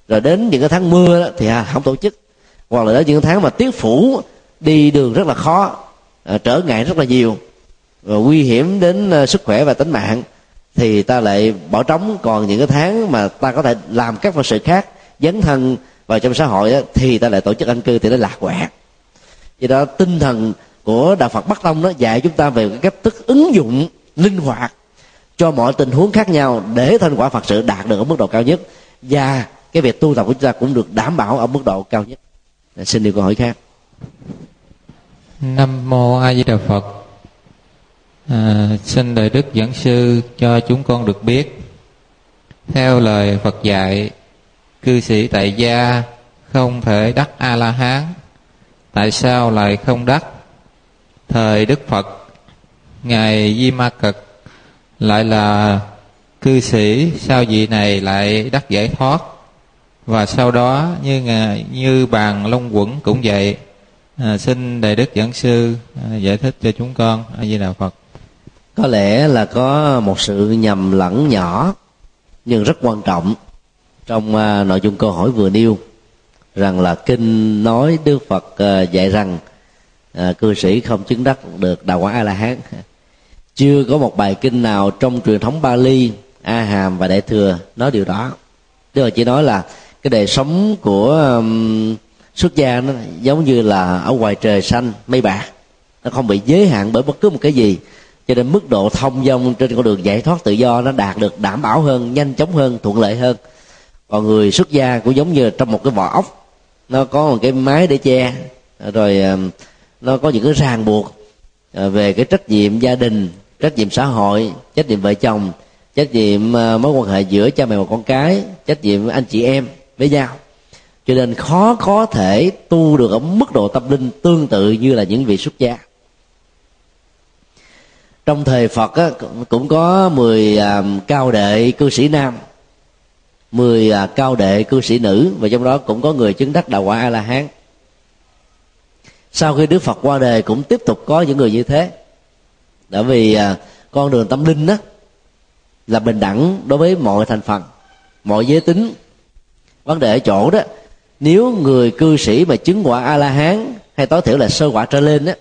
Rồi đến những cái tháng mưa đó, thì à, không tổ chức. Hoặc là đến những tháng mà tiết phủ đi đường rất là khó à, trở ngại rất là nhiều. Và nguy hiểm đến à, sức khỏe và tính mạng thì ta lại bỏ trống. Còn những cái tháng mà ta có thể làm các phật sự khác dấn thân vào trong xã hội đó, thì ta lại tổ chức an cư thì nó lạc quẻ. Do đó tinh thần của đạo phật bắc tông đó dạy chúng ta về cái cách thức ứng dụng linh hoạt cho mọi tình huống khác nhau để thành quả phật sự đạt được ở mức độ cao nhất. Và cái việc tu tập của chúng ta cũng được đảm bảo ở mức độ cao nhất. Xin điều câu hỏi khác. Nam mô a di đà phật. À, xin đại đức giảng sư cho chúng con được biết theo lời phật dạy cư sĩ tại gia không thể đắc a la hán. Tại sao lại không đắc? Thời đức phật ngài di ma cực lại là cư sĩ sao vị này lại đắc giải thoát. Và sau đó như như bàn long quẩn cũng vậy à, xin đại đức giảng sư à, giải thích cho chúng con a di đà phật. Có lẽ là có một sự nhầm lẫn nhỏ nhưng rất quan trọng trong à, nội dung câu hỏi vừa nêu rằng là kinh nói đức phật à, dạy rằng à, cư sĩ không chứng đắc được đạo quả a la hán chưa có một bài kinh nào trong truyền thống Bali, A Hàm và Đại thừa nói điều đó. Tức là chỉ nói là cái đời sống của um, xuất gia nó giống như là ở ngoài trời xanh mây bạc. Nó không bị giới hạn bởi bất cứ một cái gì. Cho nên mức độ thông dong trên con đường giải thoát tự do nó đạt được đảm bảo hơn nhanh chóng hơn thuận lợi hơn. Còn người xuất gia cũng giống như trong một cái vỏ ốc. Nó có một cái máy để che. Rồi um, nó có những cái ràng buộc à, về cái trách nhiệm gia đình trách nhiệm xã hội trách nhiệm vợ chồng trách nhiệm à, mối quan hệ giữa cha mẹ và con cái trách nhiệm anh chị em với nhau. Cho nên khó có thể tu được ở mức độ tâm linh tương tự như là những vị xuất gia. Trong thời Phật á, cũng có 10 à, cao đệ cư sĩ nam 10 cao đệ cư sĩ nữ và trong đó cũng có người chứng đắc đạo quả a la hán sau khi Đức Phật qua đời cũng tiếp tục có những người như thế. Bởi vì à, con đường tâm linh đó là bình đẳng đối với mọi thành phần, mọi giới tính. Vấn đề ở chỗ đó, nếu người cư sĩ mà chứng quả a la hán hay tối thiểu là sơ quả trở lên đó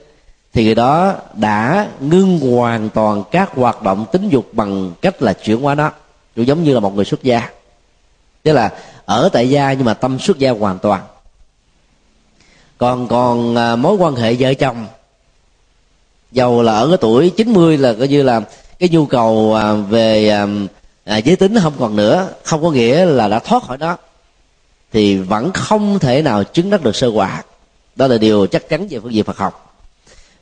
thì người đó đã ngưng hoàn toàn các hoạt động tính dục bằng cách là chuyển hóa nó, cũng giống như là một người xuất gia. Tức là ở tại gia nhưng mà tâm xuất gia hoàn toàn còn còn à, mối quan hệ vợ chồng. Dầu là ở cái tuổi 90 là coi như là cái nhu cầu à, về à, à, giới tính không còn nữa không có nghĩa là đã thoát khỏi đó thì vẫn không thể nào chứng đắc được sơ quả. Đó là điều chắc chắn về phương diện Phật học.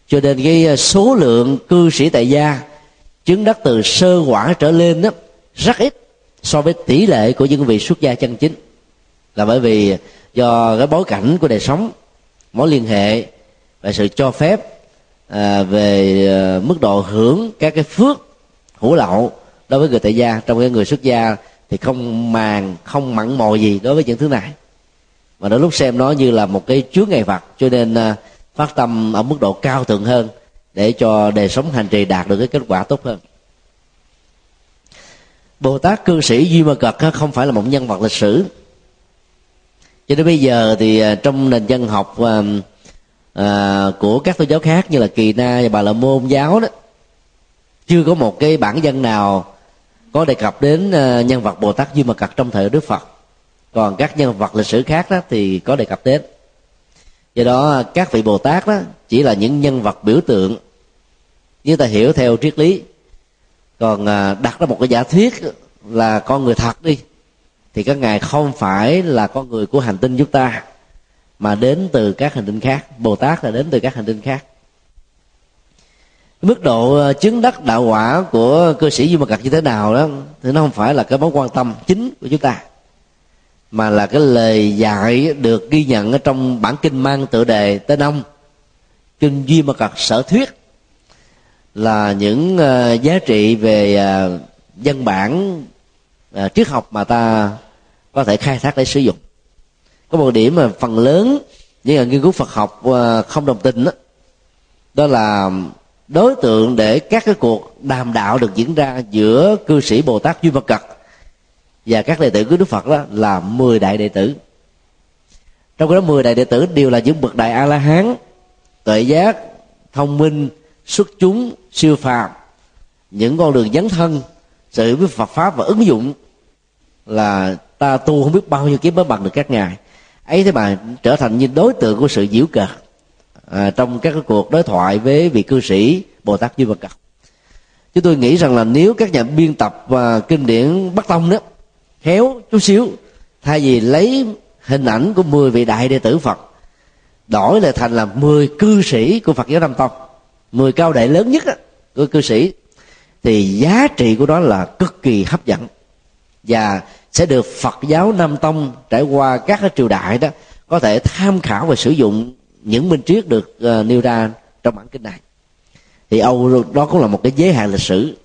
Cho nên cái à, số lượng cư sĩ tại gia chứng đắc từ sơ quả trở lên đó rất ít so với tỷ lệ của những vị xuất gia chân chính. Là bởi vì do cái bối cảnh của đời sống mối liên hệ và sự cho phép à, về à, mức độ hưởng các cái phước hữu lậu đối với người tại gia. Trong cái người xuất gia thì không màng không mặn mò gì đối với những thứ này. Mà đôi lúc xem nó như là một cái chướng ngày vật cho nên à, phát tâm ở mức độ cao thượng hơn để cho đời sống hành trì đạt được cái kết quả tốt hơn. Bồ tát cư sĩ duy ma cật không phải là một nhân vật lịch sử cho đến bây giờ thì à, trong nền dân học à, à, của các tôn giáo khác như là kỳ na và bà la môn giáo đó chưa có một cái bản dân nào có đề cập đến à, nhân vật bồ tát duy mật cật trong thời đức phật. Còn các nhân vật lịch sử khác đó thì có đề cập đến. Do đó à, các vị bồ tát đó chỉ là những nhân vật biểu tượng. Như ta hiểu theo triết lý còn đặt ra một cái giả thuyết là con người thật đi thì các ngài không phải là con người của hành tinh chúng ta, mà đến từ các hành tinh khác. Bồ tát là đến từ các hành tinh khác. Mức độ ờ, chứng đắc đạo quả của cơ sĩ du mật cật như thế nào đó, thì nó không phải là cái mối quan tâm chính của chúng ta, mà là cái lời dạy được ghi nhận ở trong bản kinh mang tựa đề tên ông. Kinh duy Mật cật sở thuyết là những ờ, giá trị về ờ, văn bản à, triết học mà ta có thể khai thác để sử dụng. Có một điểm mà phần lớn những nhà nghiên cứu Phật học à, không đồng tình đó, đó là đối tượng để các cái cuộc đàm đạo được diễn ra giữa cư sĩ Bồ Tát Duy Ma Cật và các đệ tử của Đức Phật đó là 10 đại đệ tử. Trong đó 10 đại đệ tử đều là những bậc đại a la hán tuệ giác thông minh xuất chúng siêu phàm. Những con đường dấn thân sự với Phật pháp và ứng dụng là ta tu không biết bao nhiêu kiếp mới bằng được các ngài. Ấy thế mà trở thành như đối tượng của sự giễu cợt à, trong các cái cuộc đối thoại với vị cư sĩ Bồ Tát Duy Vật Cật chúng tôi nghĩ rằng là nếu các nhà biên tập và kinh điển Bắc Tông đó khéo chút xíu thay vì lấy hình ảnh của 10 vị đại đệ tử Phật đổi lại thành là 10 cư sĩ của Phật giáo Nam Tông 10 cao đệ lớn nhất á, của cư sĩ thì giá trị của nó là cực kỳ hấp dẫn và sẽ được Phật giáo Nam Tông trải qua các cái triều đại đó có thể tham khảo và sử dụng những minh triết được uh, nêu ra trong bản kinh này. Thì Âu đó cũng là một cái giới hạn lịch sử.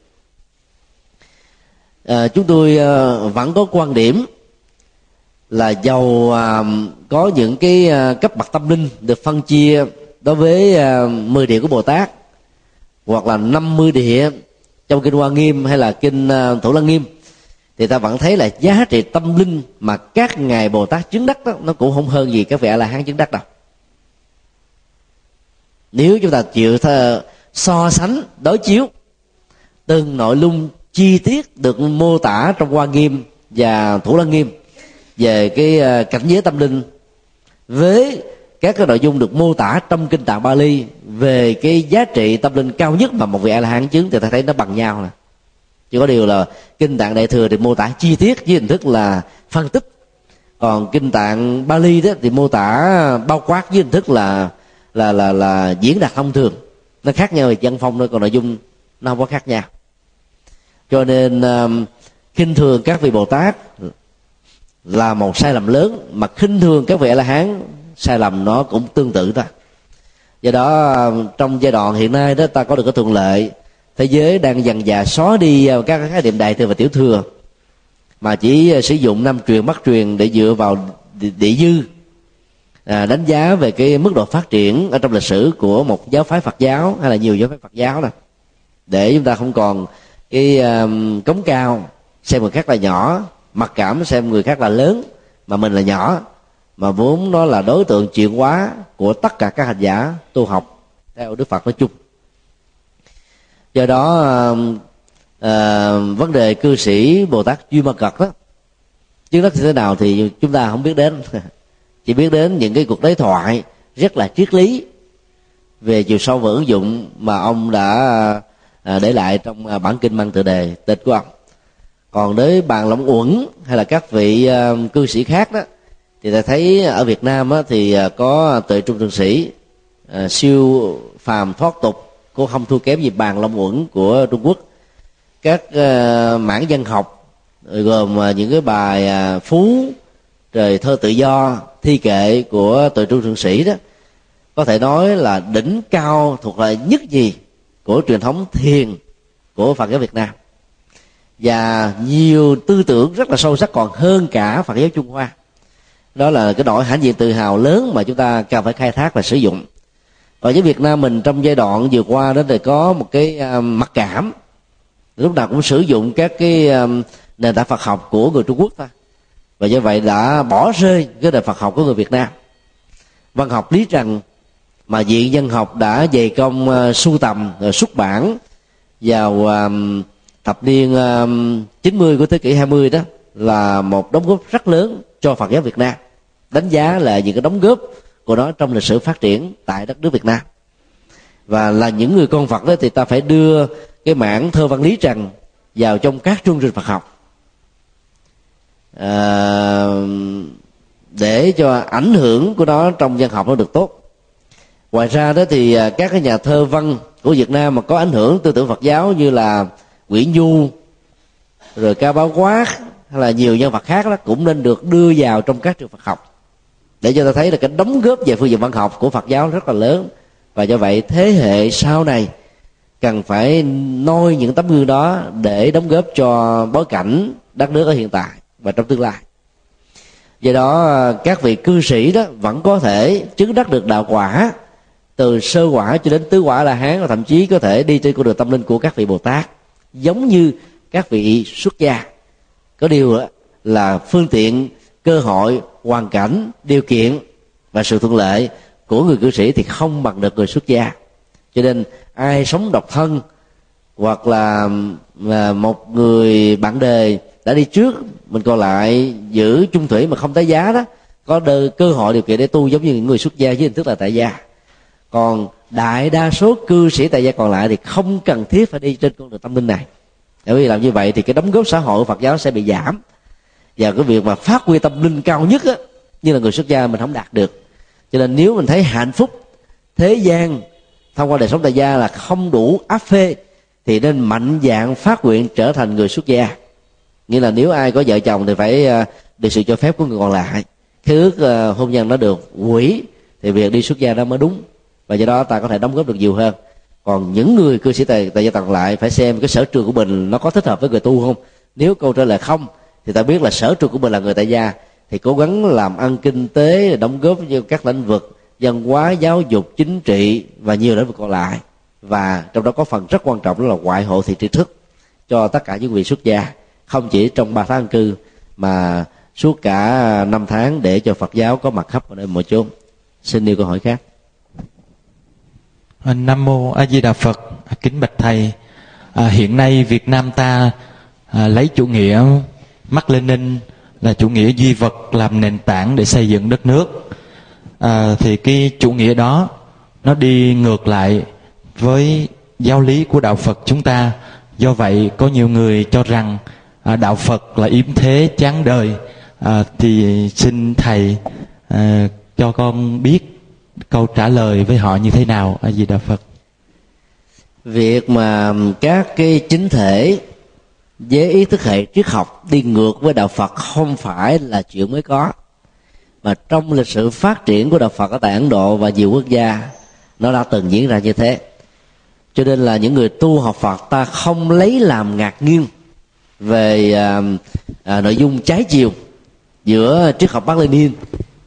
À, chúng tôi uh, vẫn có quan điểm là giàu uh, có những cái uh, cấp bậc tâm linh được phân chia đối với uh, 10 địa của Bồ Tát hoặc là 50 địa trong kinh Hoa Nghiêm hay là kinh uh, Thủ Lăng Nghiêm thì ta vẫn thấy là giá trị tâm linh mà các ngài Bồ Tát chứng đắc đó nó cũng không hơn gì các vị A La Hán chứng đắc đâu. Nếu chúng ta chịu thơ, so sánh đối chiếu từng nội dung chi tiết được mô tả trong Hoa Nghiêm và Thủ Lăng Nghiêm về cái ờ, cảnh giới tâm linh với các cái nội dung được mô tả trong kinh tạng Bali về cái giá trị tâm linh cao nhất mà một vị a la hán chứng thì ta thấy nó bằng nhau nè chỉ có điều là kinh tạng đại thừa thì mô tả chi tiết với hình thức là phân tích. Còn kinh tạng Bali đó thì mô tả bao quát với hình thức là là là là diễn đạt thông thường. Nó khác nhau về văn phong thôi còn nội dung nó không có khác nhau. Cho nên um, khinh thường các vị bồ tát là một sai lầm lớn, mà khinh thường các vị a la hán, sai lầm nó cũng tương tự thôi. Do đó um, trong giai đoạn hiện nay đó, ta có được cái thuận lợi thế giới đang dần dà xóa đi các khái niệm đại thừa và tiểu thừa. Mà chỉ à, sử dụng năm truyền bắt truyền để dựa vào địa dư à, đánh giá về cái mức độ phát triển ở trong lịch sử của một giáo phái Phật giáo hay là nhiều giáo phái Phật giáo này để chúng ta không còn cái um, cống cao xem người khác là nhỏ mặc cảm xem người khác là lớn mà mình là nhỏ mà vốn nó là đối tượng chuyển hóa của tất cả các hành giả tu học theo đức phật nói chung do đó à, vấn đề cư sĩ bồ tát duy ma cật đó chứ nó như thế nào thì chúng ta không biết đến. Chỉ biết đến những cái cuộc đối thoại rất là triết lý về chiều sâu và ứng dụng mà ông đã à, để lại trong à, bản kinh mang tựa đề tên của ông. Còn đối bàn lỏng uẩn hay là các vị à, cư sĩ khác đó thì ta thấy ở việt nam á, thì có tuệ trung thượng sĩ siêu phàm thoát tục cũng không thua kém gì bàn long uẩn của trung quốc. Các uh, mảng dân học gồm uh, những cái bài uh, phú rồi thơ tự do thi kệ của tuệ trung thượng sĩ đó có thể nói là đỉnh cao thuộc loại nhất gì của truyền thống thiền của phật giáo việt nam. Và nhiều tư tưởng rất là sâu sắc còn hơn cả phật giáo trung hoa. Đó là cái nỗi hãnh diện tự hào lớn mà chúng ta cần phải khai thác và sử dụng và với việt nam mình trong giai đoạn vừa qua đó thì có một cái à, mặc cảm. Lúc nào cũng sử dụng các cái à, nền tảng phật học của người trung quốc ta và do vậy đã bỏ rơi cái nền phật học của người việt nam. Văn học lý trần mà viện dân học đã dày công uh, sưu tầm rồi xuất bản vào uh, thập niên uh, 90 của thế kỷ 20 đó là một đóng góp rất lớn cho Phật giáo Việt Nam. Đánh giá là những cái đóng góp của nó trong lịch sử phát triển tại đất nước Việt Nam. Và là những người con Phật đó thì ta phải đưa cái mảng thơ văn lý trần vào trong các chương trình Phật học. À, để cho ảnh hưởng của nó trong dân học nó được tốt. Ngoài ra đó thì à, các cái nhà thơ văn của việt nam mà có ảnh hưởng tư tưởng phật giáo như là nguyễn du rồi ca báo quát hay là nhiều nhân vật khác đó cũng nên được đưa vào trong các trường phật học để cho ta thấy là cái đóng góp về phương diện văn học của phật giáo rất là lớn. Và do vậy thế hệ sau này cần phải noi những tấm gương đó để đóng góp cho bối cảnh đất nước ở hiện tại và trong tương lai. Do đó, các vị cư sĩ đó vẫn có thể chứng đắc được đạo quả, từ sơ quả cho đến tứ quả là hán, và thậm chí có thể đi trên con đường tâm linh của các vị bồ tát, giống như các vị xuất gia. Có điều là phương tiện cơ hội hoàn cảnh điều kiện và sự thuận lợi của người cư sĩ thì không bằng được người xuất gia. Cho nên ai sống độc thân hoặc là à, một người bạn đời đã đi trước mình còn lại giữ chung thủy mà không tái giá đó có đơ, cơ hội điều kiện để tu giống như những người xuất gia với hình thức là tại gia. Còn đại đa số cư sĩ tại gia còn lại thì không cần thiết phải đi trên con đường tâm linh này. Bởi vì làm như vậy thì cái đóng góp xã hội phật giáo sẽ bị giảm và cái việc mà phát huy tâm linh cao nhất á, như là người xuất gia mình không đạt được. Cho nên nếu mình thấy hạnh phúc, thế gian thông qua đời sống tại gia là không đủ áp phê, thì nên mạnh dạng phát nguyện trở thành người xuất gia. Nghĩa là nếu ai có vợ chồng thì phải à, được sự cho phép của người còn lại. Khi ước à, hôn nhân nó được quỷ thì việc đi xuất gia đó mới đúng. Và do đó ta có thể đóng góp được nhiều hơn. Còn những người cư sĩ tại tại gia tầng lại phải xem cái sở trường của mình nó có thích hợp với người tu không. Nếu câu trả lời không thì ta biết là sở trường của mình là người tại gia. Thì cố gắng làm ăn kinh tế đóng góp cho các lĩnh vực văn hóa giáo dục chính trị và nhiều lĩnh vực còn lại. Và trong đó có phần rất quan trọng đó là ngoại hộ thị tri thức cho tất cả những vị xuất gia. Không chỉ trong ba tháng cư mà suốt cả năm tháng để cho Phật giáo có mặt khắp ở nơi mọi chốn. Xin nêu câu hỏi khác. À, Nam mô A Di Đà Phật. Kính bạch thầy, à, hiện nay Việt Nam ta à, lấy chủ nghĩa Mác Lênin là chủ nghĩa duy vật làm nền tảng để xây dựng đất nước. À, thì cái chủ nghĩa đó nó đi ngược lại với giáo lý của đạo Phật chúng ta. Do vậy có nhiều người cho rằng à, đạo Phật là yếm thế chán đời. À, thì xin thầy à, cho con biết câu trả lời với họ như thế nào a di đà phật việc mà các cái chính thể với ý thức hệ triết học đi ngược với đạo phật không phải là chuyện mới có. Mà trong lịch sử phát triển của đạo phật ở tại ấn độ và nhiều quốc gia nó đã từng diễn ra như thế. Cho nên là những người tu học phật ta không lấy làm ngạc nhiên về à, à, nội dung trái chiều giữa triết học bắc lenin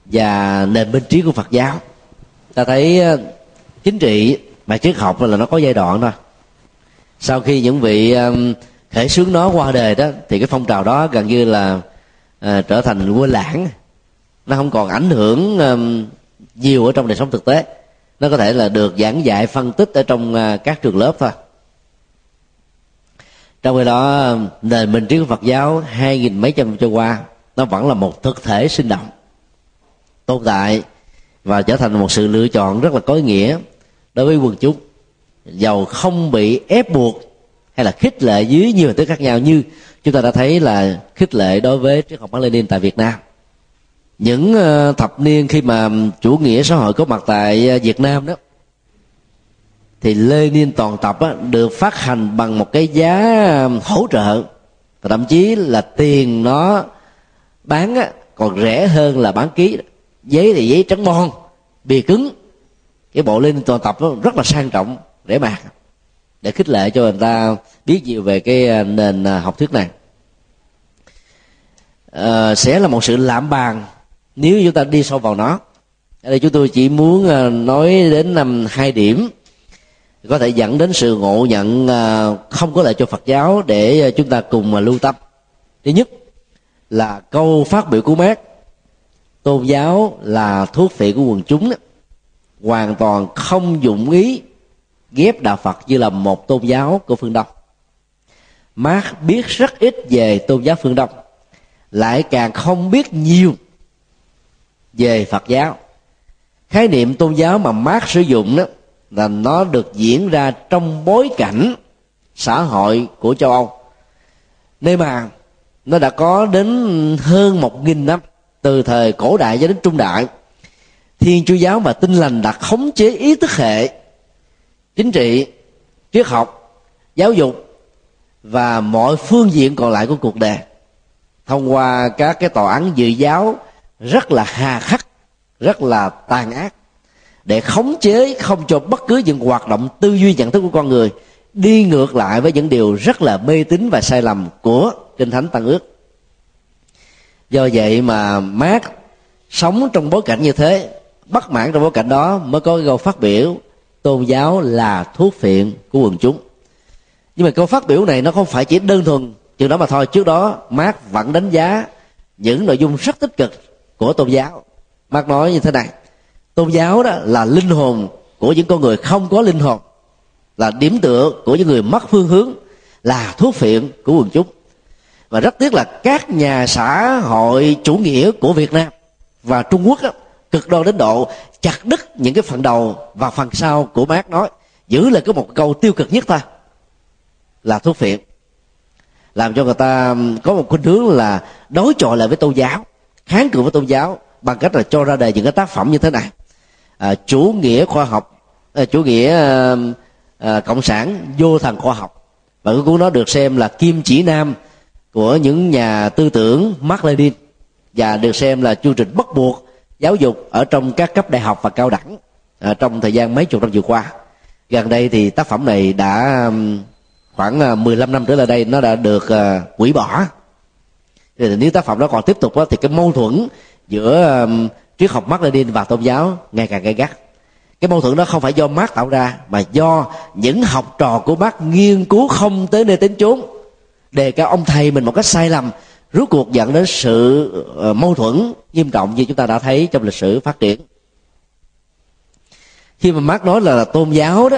và nền minh trí của Phật giáo. Ta thấy à, chính trị và triết học là nó có giai đoạn thôi. Sau khi những vị um, khởi xướng nó qua đời đó thì cái phong trào đó gần như là uh, trở thành quên lãng. Nó không còn ảnh hưởng um, nhiều ở trong đời sống thực tế. Nó có thể là được giảng dạy phân tích ở trong à, các trường lớp thôi. Trong khi đó nền minh trí của phật giáo hai nghìn mấy trăm năm trôi qua nó vẫn là một thực thể sinh động tồn tại và trở thành một sự lựa chọn rất là có ý nghĩa đối với quần chúng. Giàu không bị ép buộc hay là khích lệ dưới nhiều hình thức khác nhau như chúng ta đã thấy là khích lệ đối với triết học Mác Lênin tại Việt Nam. Những ờ, thập niên khi mà chủ nghĩa xã hội có mặt tại ờ, Việt Nam đó thì Lenin toàn tập á, được phát hành bằng một cái giá ờ, hỗ trợ. Và thậm chí là tiền nó bán á, còn rẻ hơn là bán ký giấy thì giấy trắng bon bìa cứng. Cái bộ Lenin toàn tập đó rất là sang trọng rẻ mạt để khích lệ cho người ta biết nhiều về cái à, nền à, học thuyết này. À, sẽ là một sự lãm bàn nếu chúng ta đi sâu vào nó. Ở đây chúng tôi chỉ muốn à, nói đến năm hai điểm có thể dẫn đến sự ngộ nhận không có lợi cho Phật giáo để chúng ta cùng lưu tâm. Thứ nhất là câu phát biểu của Mát tôn giáo là thuốc phiện của quần chúng đó, hoàn toàn không dụng ý ghép đạo Phật như là một tôn giáo của phương Đông. Mark biết rất ít về tôn giáo phương Đông, lại càng không biết nhiều về phật giáo khái niệm tôn giáo mà Marx sử dụng đó là nó được diễn ra trong bối cảnh xã hội của châu âu nơi mà nó đã có đến hơn một nghìn năm từ thời cổ đại cho đến trung đại thiên chúa giáo và tinh lành đã khống chế ý thức hệ chính trị, triết học, giáo dục và mọi phương diện còn lại của cuộc đời. Thông qua các cái tòa án dự giáo rất là hà khắc, rất là tàn ác, để khống chế không cho bất cứ những hoạt động tư duy nhận thức của con người đi ngược lại với những điều rất là mê tín và sai lầm của kinh thánh tăng ước. Do vậy mà mát sống trong bối cảnh như thế, bất mãn trong bối cảnh đó mới có câu phát biểu tôn giáo là thuốc phiện của quần chúng. Nhưng mà câu phát biểu này nó không phải chỉ đơn thuần chừng đó mà thôi. Trước đó Mark vẫn đánh giá những nội dung rất tích cực của tôn giáo. Mark nói như thế này tôn giáo đó là linh hồn của những con người không có linh hồn là điểm tựa của những người mất phương hướng là thuốc phiện của quần chúng. Và rất tiếc là các nhà xã hội chủ nghĩa của Việt Nam và Trung Quốc đó, cực đoan đến độ chặt đứt những cái phần đầu và phần sau của Mark nói. Giữ lại có một câu tiêu cực nhất thôi là thuốc phiện. Làm cho người ta có một khuynh hướng là đối chọi lại với tôn giáo kháng cự với tôn giáo bằng cách là cho ra đời những cái tác phẩm như thế này. À, chủ nghĩa khoa học à, chủ nghĩa à, à, cộng sản vô thần khoa học. Và cái cuốn đó được xem là kim chỉ nam của những nhà tư tưởng Mark Lenin và được xem là chương trình bắt buộc giáo dục ở trong các cấp đại học và cao đẳng à, trong thời gian mấy chục năm vừa qua. Gần đây thì tác phẩm này đã khoảng à, 15 năm trở lại đây nó đã được à, hủy bỏ. Thì nếu tác phẩm đó còn tiếp tục đó, thì cái mâu thuẫn giữa um, triết học Mark Lenin và tôn giáo ngày càng gay gắt. Cái mâu thuẫn đó không phải do Mark tạo ra mà do những học trò của Mark nghiên cứu không tới nơi tính chốn. Đề cao ông thầy mình một cách sai lầm rốt cuộc dẫn đến sự ờ, mâu thuẫn nghiêm trọng như chúng ta đã thấy trong lịch sử phát triển. Khi mà Mark nói là, là tôn giáo đó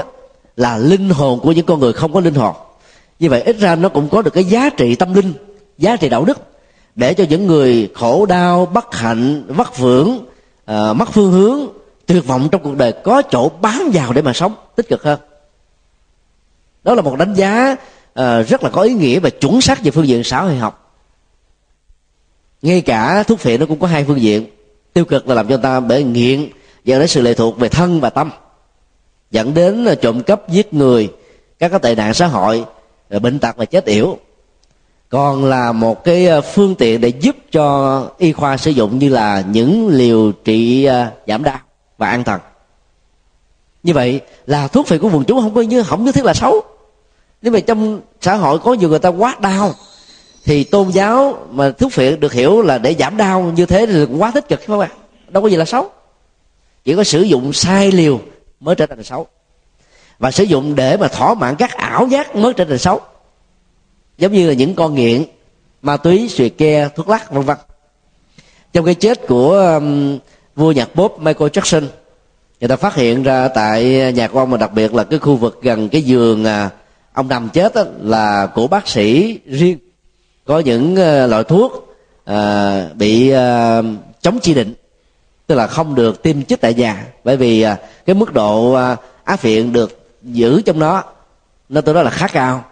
là linh hồn của những con người không có linh hồn. Như vậy ít ra nó cũng có được cái giá trị tâm linh giá trị đạo đức để cho những người khổ đau bất hạnh vất vưởng uh, mất phương hướng tuyệt vọng trong cuộc đời có chỗ bám vào để mà sống tích cực hơn. Đó là một đánh giá uh, rất là có ý nghĩa và chuẩn xác về phương diện xã hội học ngay cả thuốc phiện nó cũng có hai phương diện. Tiêu cực là làm cho ta bởi nghiện, dẫn đến sự lệ thuộc về thân và tâm, dẫn đến trộm cắp, giết người, các cái tệ nạn xã hội bệnh tật và chết yểu. Còn là một cái ờ, phương tiện để giúp cho y khoa sử dụng như là những liều trị ờ, giảm đau và an thần. Như vậy là thuốc phiện của quần chúng không có như, không nhất thiết là xấu. Nếu mà trong xã hội có nhiều người ta quá đau thì tôn giáo mà thuốc phiện được hiểu là để giảm đau như thế thì quá tích cực không ạ? Đâu có gì là xấu. Chỉ có sử dụng sai liều mới trở thành xấu. Và sử dụng để mà thỏa mãn các ảo giác mới trở thành xấu. Giống như là những con nghiện ma túy xuyệt ke thuốc lắc vân vân. Trong cái chết của um, vua nhạc pop Michael Jackson người ta phát hiện ra tại nhà của ông mà đặc biệt là cái khu vực gần cái giường à, ông nằm chết đó, là của bác sĩ riêng có những ờ, loại thuốc à, bị à, chống chỉ định tức là không được tiêm chích tại nhà bởi vì à, cái mức độ à, áp phiện được giữ trong nó nó tôi nói là khá cao.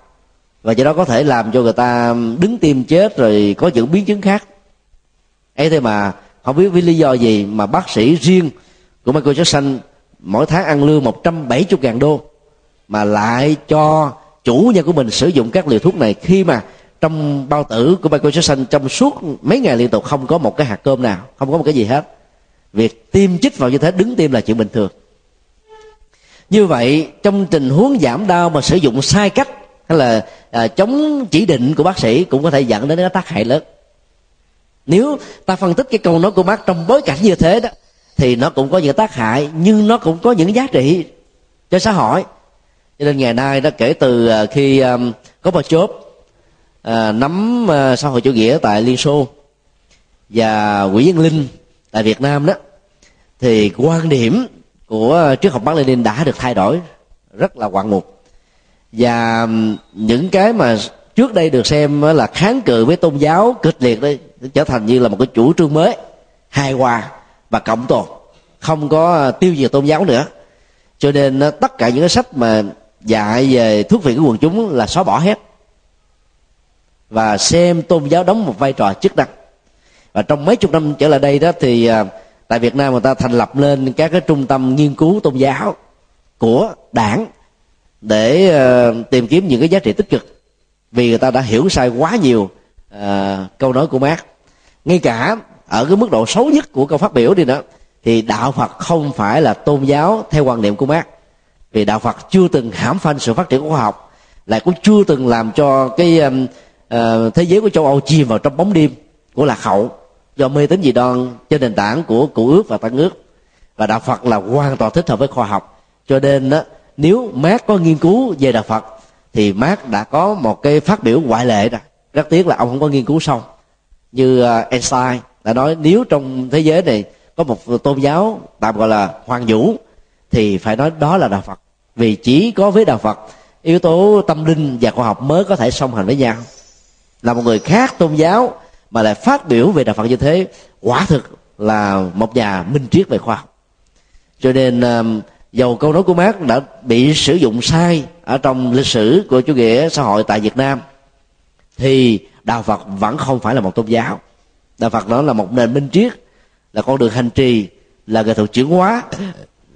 Và do đó có thể làm cho người ta đứng tim chết rồi có những biến chứng khác. Ấy thế mà không biết vì lý do gì mà bác sĩ riêng của Michael Jackson mỗi tháng ăn lương 170 ngàn đô mà lại cho chủ nhân của mình sử dụng các liều thuốc này khi mà trong bao tử của Michael Jackson trong suốt mấy ngày liên tục không có một cái hạt cơm nào không có một cái gì hết. Việc tiêm chích vào như thế đứng tiêm là chuyện bình thường. Như vậy trong tình huống giảm đau mà sử dụng sai cách hay là à, chống chỉ định của bác sĩ cũng có thể dẫn đến cái tác hại lớn. Nếu ta phân tích cái câu nói của bác trong bối cảnh như thế đó thì nó cũng có những tác hại nhưng nó cũng có những giá trị cho xã hội. Cho nên ngày nay đó kể từ à, khi um, có bà chốt à, nắm à, xã hội chủ nghĩa tại liên xô và quỹ dân linh tại việt nam đó thì quan điểm của triết học Mác Lênin đã được thay đổi rất là ngoạn mục. Và những cái mà trước đây được xem là kháng cự với tôn giáo kịch liệt đấy trở thành như là một cái chủ trương mới hài hòa và cộng tồn không có à, tiêu diệt tôn giáo nữa. Cho nên tất cả những cái sách mà dạy về thuốc viện của quần chúng là xóa bỏ hết và xem tôn giáo đóng một vai trò chức năng. Và trong mấy chục năm trở lại đây đó thì à, tại Việt Nam người ta thành lập lên các cái trung tâm nghiên cứu tôn giáo của đảng để uh, tìm kiếm những cái giá trị tích cực. Vì người ta đã hiểu sai quá nhiều uh, câu nói của Marx. Ngay cả ở cái mức độ xấu nhất của câu phát biểu đi nữa thì đạo Phật không phải là tôn giáo theo quan niệm của Marx. Vì đạo Phật chưa từng hãm phanh sự phát triển của khoa học lại cũng chưa từng làm cho cái um, uh, thế giới của châu Âu chìm vào trong bóng đêm của lạc hậu. Do mê tín dị đoan trên nền tảng của cụ ước và tăng ước. Và đạo phật là hoàn toàn thích hợp với khoa học. Cho nên đó, nếu mát có nghiên cứu về đạo phật thì mát đã có một cái phát biểu ngoại lệ rồi rất tiếc là ông không có nghiên cứu sâu như uh, Einstein đã nói nếu trong thế giới này có một tôn giáo tạm gọi là hoàng vũ thì phải nói đó là đạo phật. Vì chỉ có với đạo phật yếu tố tâm linh và khoa học mới có thể song hành với nhau là một người khác tôn giáo mà lại phát biểu về đạo phật như thế, quả thực là một nhà minh triết về khoa học. Cho nên um, dầu câu nói của Marx đã bị sử dụng sai ở trong lịch sử của chủ nghĩa xã hội tại Việt Nam, thì đạo Phật vẫn không phải là một tôn giáo. Đạo Phật đó là một nền minh triết, là con đường hành trì, là nghệ thuật chuyển hóa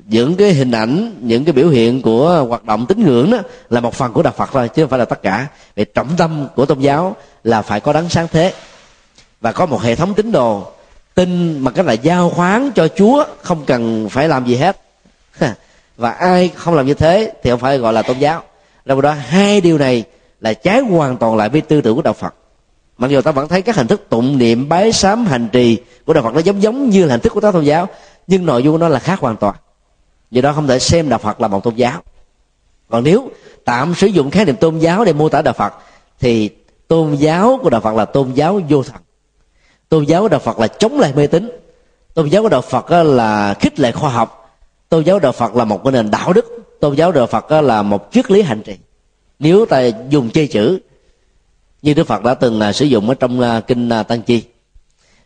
những cái hình ảnh, những cái biểu hiện của hoạt động tín ngưỡng đó là một phần của đạo Phật thôi, chứ không phải là tất cả. Về trọng tâm của tôn giáo là phải có đấng sáng thế và có một hệ thống tín đồ tin mà cái là giao khoán cho chúa, không cần phải làm gì hết. Và ai không làm như thế thì không phải gọi là tôn giáo. Đâu đó, hai điều này là trái hoàn toàn lại với tư tưởng của đạo phật. Mặc dù ta vẫn thấy các hình thức tụng niệm, bái sám, hành trì của đạo phật nó giống giống như là hình thức của các tôn giáo, nhưng nội dung của nó là khác hoàn toàn do đó không thể xem đạo phật là một tôn giáo. Còn nếu tạm sử dụng khái niệm tôn giáo để mô tả đạo phật, thì tôn giáo của đạo phật là tôn giáo vô thần. Tôn giáo của đạo phật là chống lại mê tín. Tôn giáo của đạo phật là khích lệ khoa học. Tôn giáo đạo phật là một cái nền đạo đức. Tôn giáo đạo phật là một triết lý hành trì. Nếu ta dùng chê chữ, như đức phật đã từng là sử dụng ở trong à, kinh à, tăng chi.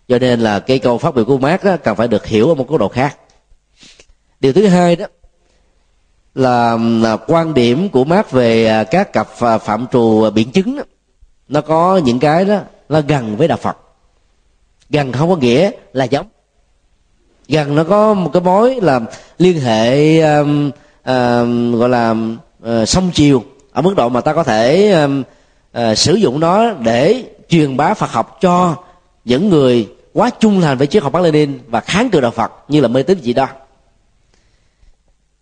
Cho nên là cái câu phát biểu của mát cần phải được hiểu ở một góc độ khác điều thứ hai đó là quan điểm của mát về à, các cặp à, phạm trù biện chứng đó, nó có những cái đó nó gần với đạo phật. Gần không có nghĩa là giống. Gần nó có một cái mối là liên hệ um, um, gọi là ờ, uh, song chiều ở mức độ mà ta có thể um, uh, sử dụng nó để truyền bá Phật học cho những người quá chung thành với triết học Mác Lênin và kháng cự đạo Phật như là mê tín dị đoan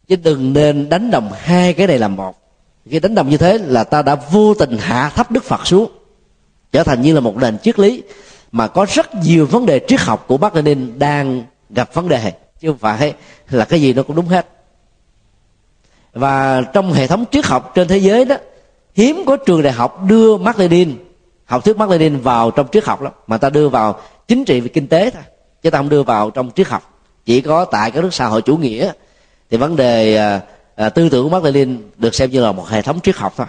chứ đừng nên đánh đồng hai cái này làm một. Khi đánh đồng như thế là ta đã vô tình hạ thấp Đức Phật xuống, trở thành như là một nền triết lý mà có rất nhiều vấn đề triết học của bác Lenin đang gặp vấn đề. Chứ không phải là cái gì nó cũng đúng hết. Và trong hệ thống triết học trên thế giới đó, hiếm có trường đại học đưa Mark Lenin, học thuyết Mark Lenin vào trong triết học lắm. Mà ta đưa vào chính trị và kinh tế thôi, chứ ta không đưa vào trong triết học. Chỉ có tại các nước xã hội chủ nghĩa thì vấn đề à, à, tư tưởng của Mark Lenin được xem như là một hệ thống triết học thôi.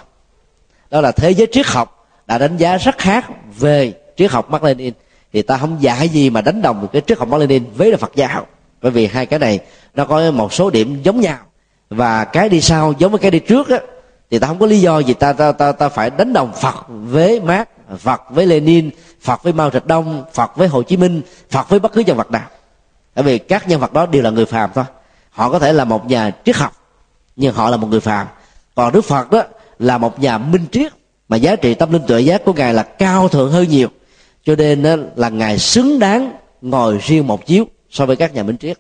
Đó là thế giới triết học đã đánh giá rất khác về triết học Mark Lenin. Thì ta không dạy gì mà đánh đồng cái triết học Mark Lenin với là Phật giáo. Bởi vì hai cái này nó có một số điểm giống nhau. Và cái đi sau giống với cái đi trước á thì ta không có lý do gì ta ta ta, ta phải đánh đồng Phật với Mark Phật với Lenin Phật với Mao Trạch Đông Phật với Hồ Chí Minh Phật với bất cứ nhân vật nào. Bởi vì các nhân vật đó đều là người phàm thôi họ có thể là một nhà triết học, nhưng họ là một người phàm. Còn Đức Phật đó là một nhà minh triết, mà giá trị tâm linh tuệ giác của ngài là cao thượng hơn nhiều. Cho nên là ngài xứng đáng ngồi riêng một chiếu so với các nhà minh triết.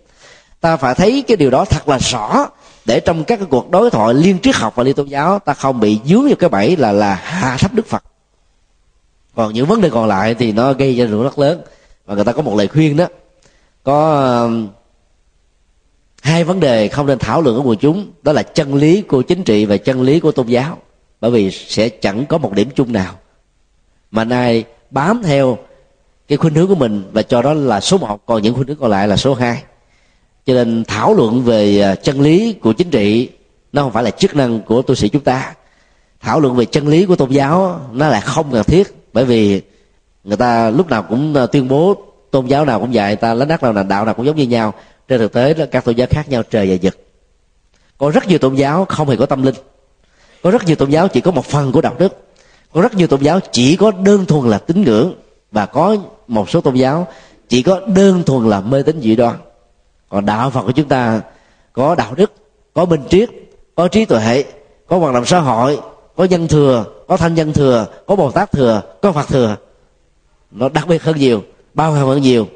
Ta phải thấy cái điều đó thật là rõ, để trong các cái cuộc đối thoại liên triết học và liên tôn giáo, ta không bị dướng vào cái bẫy là là hạ thấp đức phật. Còn những vấn đề còn lại thì nó gây ra rủi rất lớn. Và người ta có một lời khuyên đó. Có hai vấn đề không nên thảo luận ở quần chúng, đó là chân lý của chính trị và chân lý của tôn giáo. Bởi vì sẽ chẳng có một điểm chung nào. Mà nay bám theo cái khuynh hướng của mình và cho đó là số một, còn những khuynh hướng còn lại là số hai. Cho nên thảo luận về à, chân lý của chính trị, nó không phải là chức năng của tu sĩ chúng ta. Thảo luận về chân lý của tôn giáo, nó là không cần thiết. Bởi vì người ta lúc nào cũng à, tuyên bố tôn giáo nào cũng vậy, ta lãnh đắc nào là đạo nào cũng giống như nhau trên thực tế là các tôn giáo khác nhau trời và vực. Có rất nhiều tôn giáo không hề có tâm linh. Có rất nhiều tôn giáo chỉ có một phần của đạo đức. Có rất nhiều tôn giáo chỉ có đơn thuần là tín ngưỡng. Và có một số tôn giáo chỉ có đơn thuần là mê tín dị đoan. Còn đạo phật của chúng ta có đạo đức, có minh triết, có trí tuệ có hoạt động xã hội, có nhân thừa, có thanh nhân thừa, có bồ tát thừa, có phật thừa. Nó đặc biệt hơn nhiều, bao hàm hơn nhiều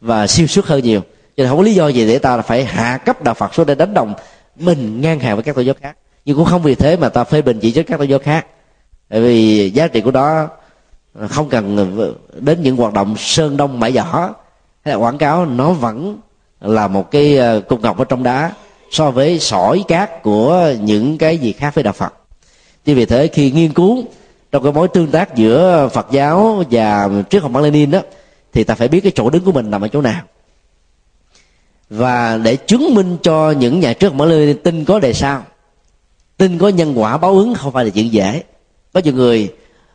và siêu xuất hơn nhiều cho nên không có lý do gì để ta phải hạ cấp đạo phật xuống để đánh đồng mình ngang hàng với các tôn giáo khác. Nhưng cũng không vì thế mà ta phê bình chỉ trích các tôn giáo khác. Bởi vì giá trị của đó không cần đến những hoạt động sơn đông mãi giỏ hay là quảng cáo, nó vẫn là một cái ờ, cục ngọc ở trong đá so với sỏi cát của những cái gì khác với đạo phật. Chính vì thế, khi nghiên cứu trong cái mối tương tác giữa phật giáo và triết học Mác Lênin đó, thì ta phải biết cái chỗ đứng của mình nằm ở chỗ nào và để chứng minh cho những nhà trước mở Mác tin có đề sao, tin có nhân quả báo ứng không phải là chuyện dễ. Có nhiều người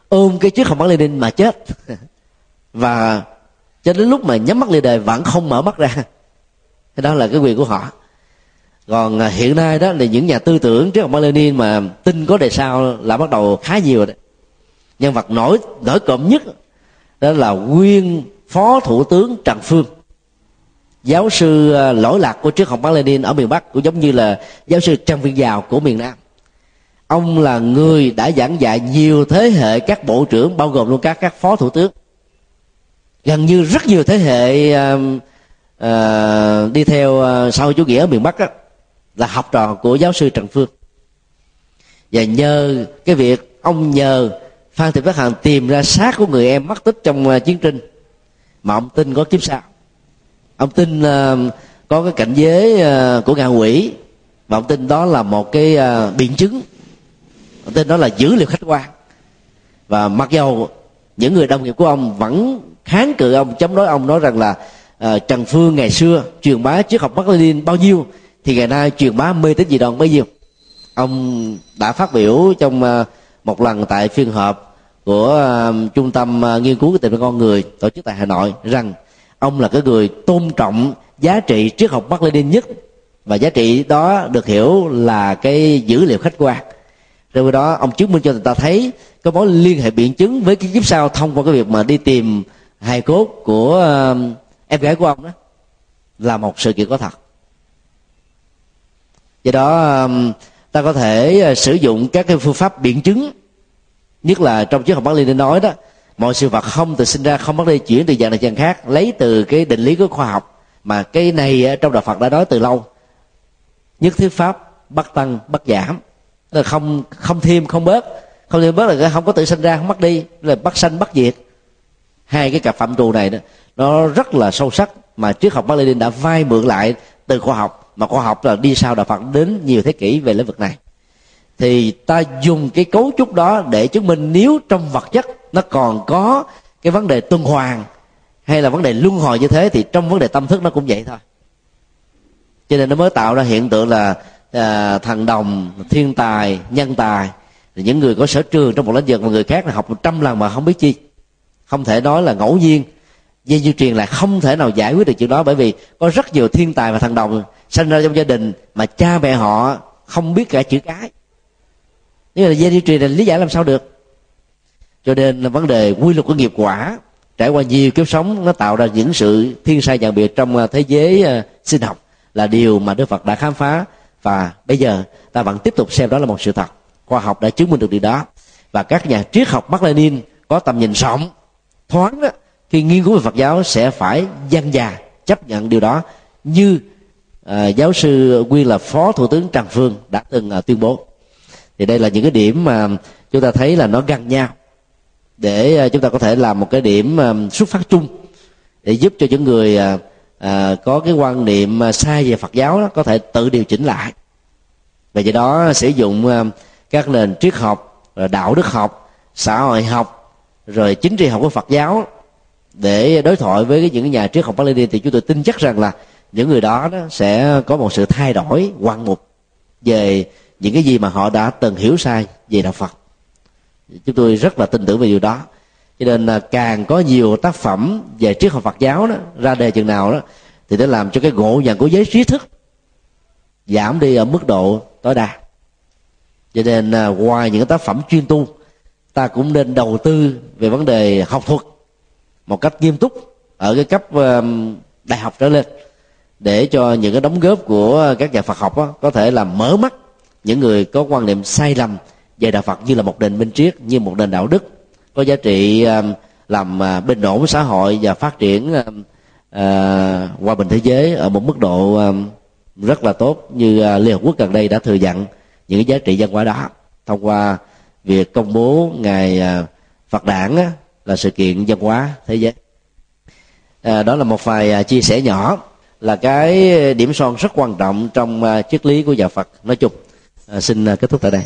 ôm cái trước không mở Mác Lênin mà chết. Và cho đến lúc mà nhắm mắt lên đời vẫn không mở mắt ra. Cái đó là cái quyền của họ. Còn à, hiện nay đó là những nhà tư tưởng trước ông Lenin mà tin có đề sao là bắt đầu khá nhiều rồi đấy nhân vật nổi nổi cộm nhất đó là nguyên phó thủ tướng trần phương giáo sư ờ, lỗi lạc của triết học Mác Lênin ở miền Bắc cũng giống như là giáo sư Trang Viên Giàu của miền Nam. Ông là người đã giảng dạy nhiều thế hệ các bộ trưởng bao gồm luôn các các phó thủ tướng. Gần như rất nhiều thế hệ uh, uh, đi theo uh, sau chủ nghĩa ở miền bắc đó, là học trò của giáo sư trần phương. Và nhờ cái việc ông nhờ phan thị phát hằng tìm ra xác của người em mất tích trong uh, chiến tranh mà ông tin có kiếp sau ông tin uh, có cái cảnh giới uh, của ngạ quỷ. Và ông tin đó là một cái uh, biện chứng. Ông tin đó là dữ liệu khách quan. Và mặc dầu những người đồng nghiệp của ông vẫn kháng cự ông chống đối ông nói rằng là uh, trần phương ngày xưa truyền bá triết học Mác Lênin bao nhiêu thì ngày nay truyền bá mê tín dị đoan bấy nhiêu. Ông đã phát biểu trong uh, một lần tại phiên họp của uh, trung tâm uh, nghiên cứu về tình con người tổ chức tại hà nội rằng ông là cái người tôn trọng giá trị triết học Mác Lênin nhất. Và giá trị đó được hiểu là cái dữ liệu khách quan. Rồi đó ông chứng minh cho người ta thấy có mối liên hệ biện chứng với cái kiếp sau thông qua cái việc mà đi tìm hài cốt của uh, em gái của ông đó là một sự kiện có thật. Do đó um, ta có thể uh, sử dụng các cái phương pháp biện chứng nhất là trong triết học Mác Lênin nói đó mọi sự vật không từ sinh ra, không bắt đi, chuyển từ dạng này dạng khác, lấy từ cái định lý của khoa học. Mà cái này ờ, trong đạo Phật đã nói từ lâu. Nhất thiết pháp bất tăng bất giảm. Là không không thêm, không bớt. Không thêm bớt là không có tự sinh ra, không mất đi. Là bất sanh bất diệt. Hai cái cặp phạm trù này đó, nó rất là sâu sắc. Mà triết học Mác Lênin đã vay mượn lại từ khoa học. Mà khoa học là đi sau đạo Phật đến nhiều thế kỷ về lĩnh vực này. Thì ta dùng cái cấu trúc đó để chứng minh nếu trong vật chất nó còn có cái vấn đề tuần hoàn hay là vấn đề luân hồi như thế thì trong vấn đề tâm thức nó cũng vậy thôi. Cho nên nó mới tạo ra hiện tượng là à, thần đồng thiên tài nhân tài. Những người có sở trường trong một lĩnh vực mà người khác là học một trăm lần mà không biết chi. Không thể nói là ngẫu nhiên. Dây di truyền là không thể nào giải quyết được chuyện đó bởi vì có rất nhiều thiên tài và thần đồng sinh ra trong gia đình mà cha mẹ họ không biết cả chữ cái. Nhưng là dây di truyền là lý giải làm sao được? Cho nên là vấn đề quy luật của nghiệp quả trải qua nhiều kiếp sống nó tạo ra những sự thiên sai nhận biệt trong à, thế giới à, sinh học là điều mà đức phật đã khám phá. Và bây giờ ta vẫn tiếp tục xem đó là một sự thật. Khoa học đã chứng minh được điều đó. Và các nhà triết học Mác Lênin có tầm nhìn rộng thoáng đó khi nghiên cứu về Phật giáo sẽ phải dân già chấp nhận điều đó như à, giáo sư nguyên là phó thủ tướng Trần Phương đã từng à, tuyên bố. Thì đây là những cái điểm mà chúng ta thấy là nó gần nhau để à, chúng ta có thể làm một cái điểm à, xuất phát chung để giúp cho những người à, à có cái quan niệm sai về Phật giáo đó, có thể tự điều chỉnh lại. Và do đó sử dụng các nền triết học đạo đức học xã hội học rồi chính trị học của Phật giáo để đối thoại với những nhà triết học Mác Lênin thì chúng tôi tin chắc rằng là những người đó, đó sẽ có một sự thay đổi quan mục về những cái gì mà họ đã từng hiểu sai về đạo Phật chúng tôi rất là tin tưởng về điều đó. Cho nên là càng có nhiều tác phẩm về triết học Phật giáo đó ra đề chừng nào đó thì nó làm cho cái ngộ nhận của giới trí thức giảm đi ở mức độ tối đa. Cho nên là ngoài những tác phẩm chuyên tu ta cũng nên đầu tư về vấn đề học thuật một cách nghiêm túc ở cái cấp đại học trở lên để cho những cái đóng góp của các nhà Phật học đó, có thể làm mở mắt những người có quan niệm sai lầm về đạo Phật như là một nền minh triết như một nền đạo đức có giá trị um, làm à, bình ổn xã hội và phát triển qua hòa bình thế giới ở một mức độ um, rất là tốt như à, Liên Hợp Quốc gần đây đã thừa nhận những giá trị văn hóa đó. Thông qua việc công bố ngày Phật đản là sự kiện văn hóa thế giới. À, đó là một vài chia sẻ nhỏ là cái điểm son rất quan trọng trong triết lý của nhà Phật. Nói chung à, xin kết thúc tại đây.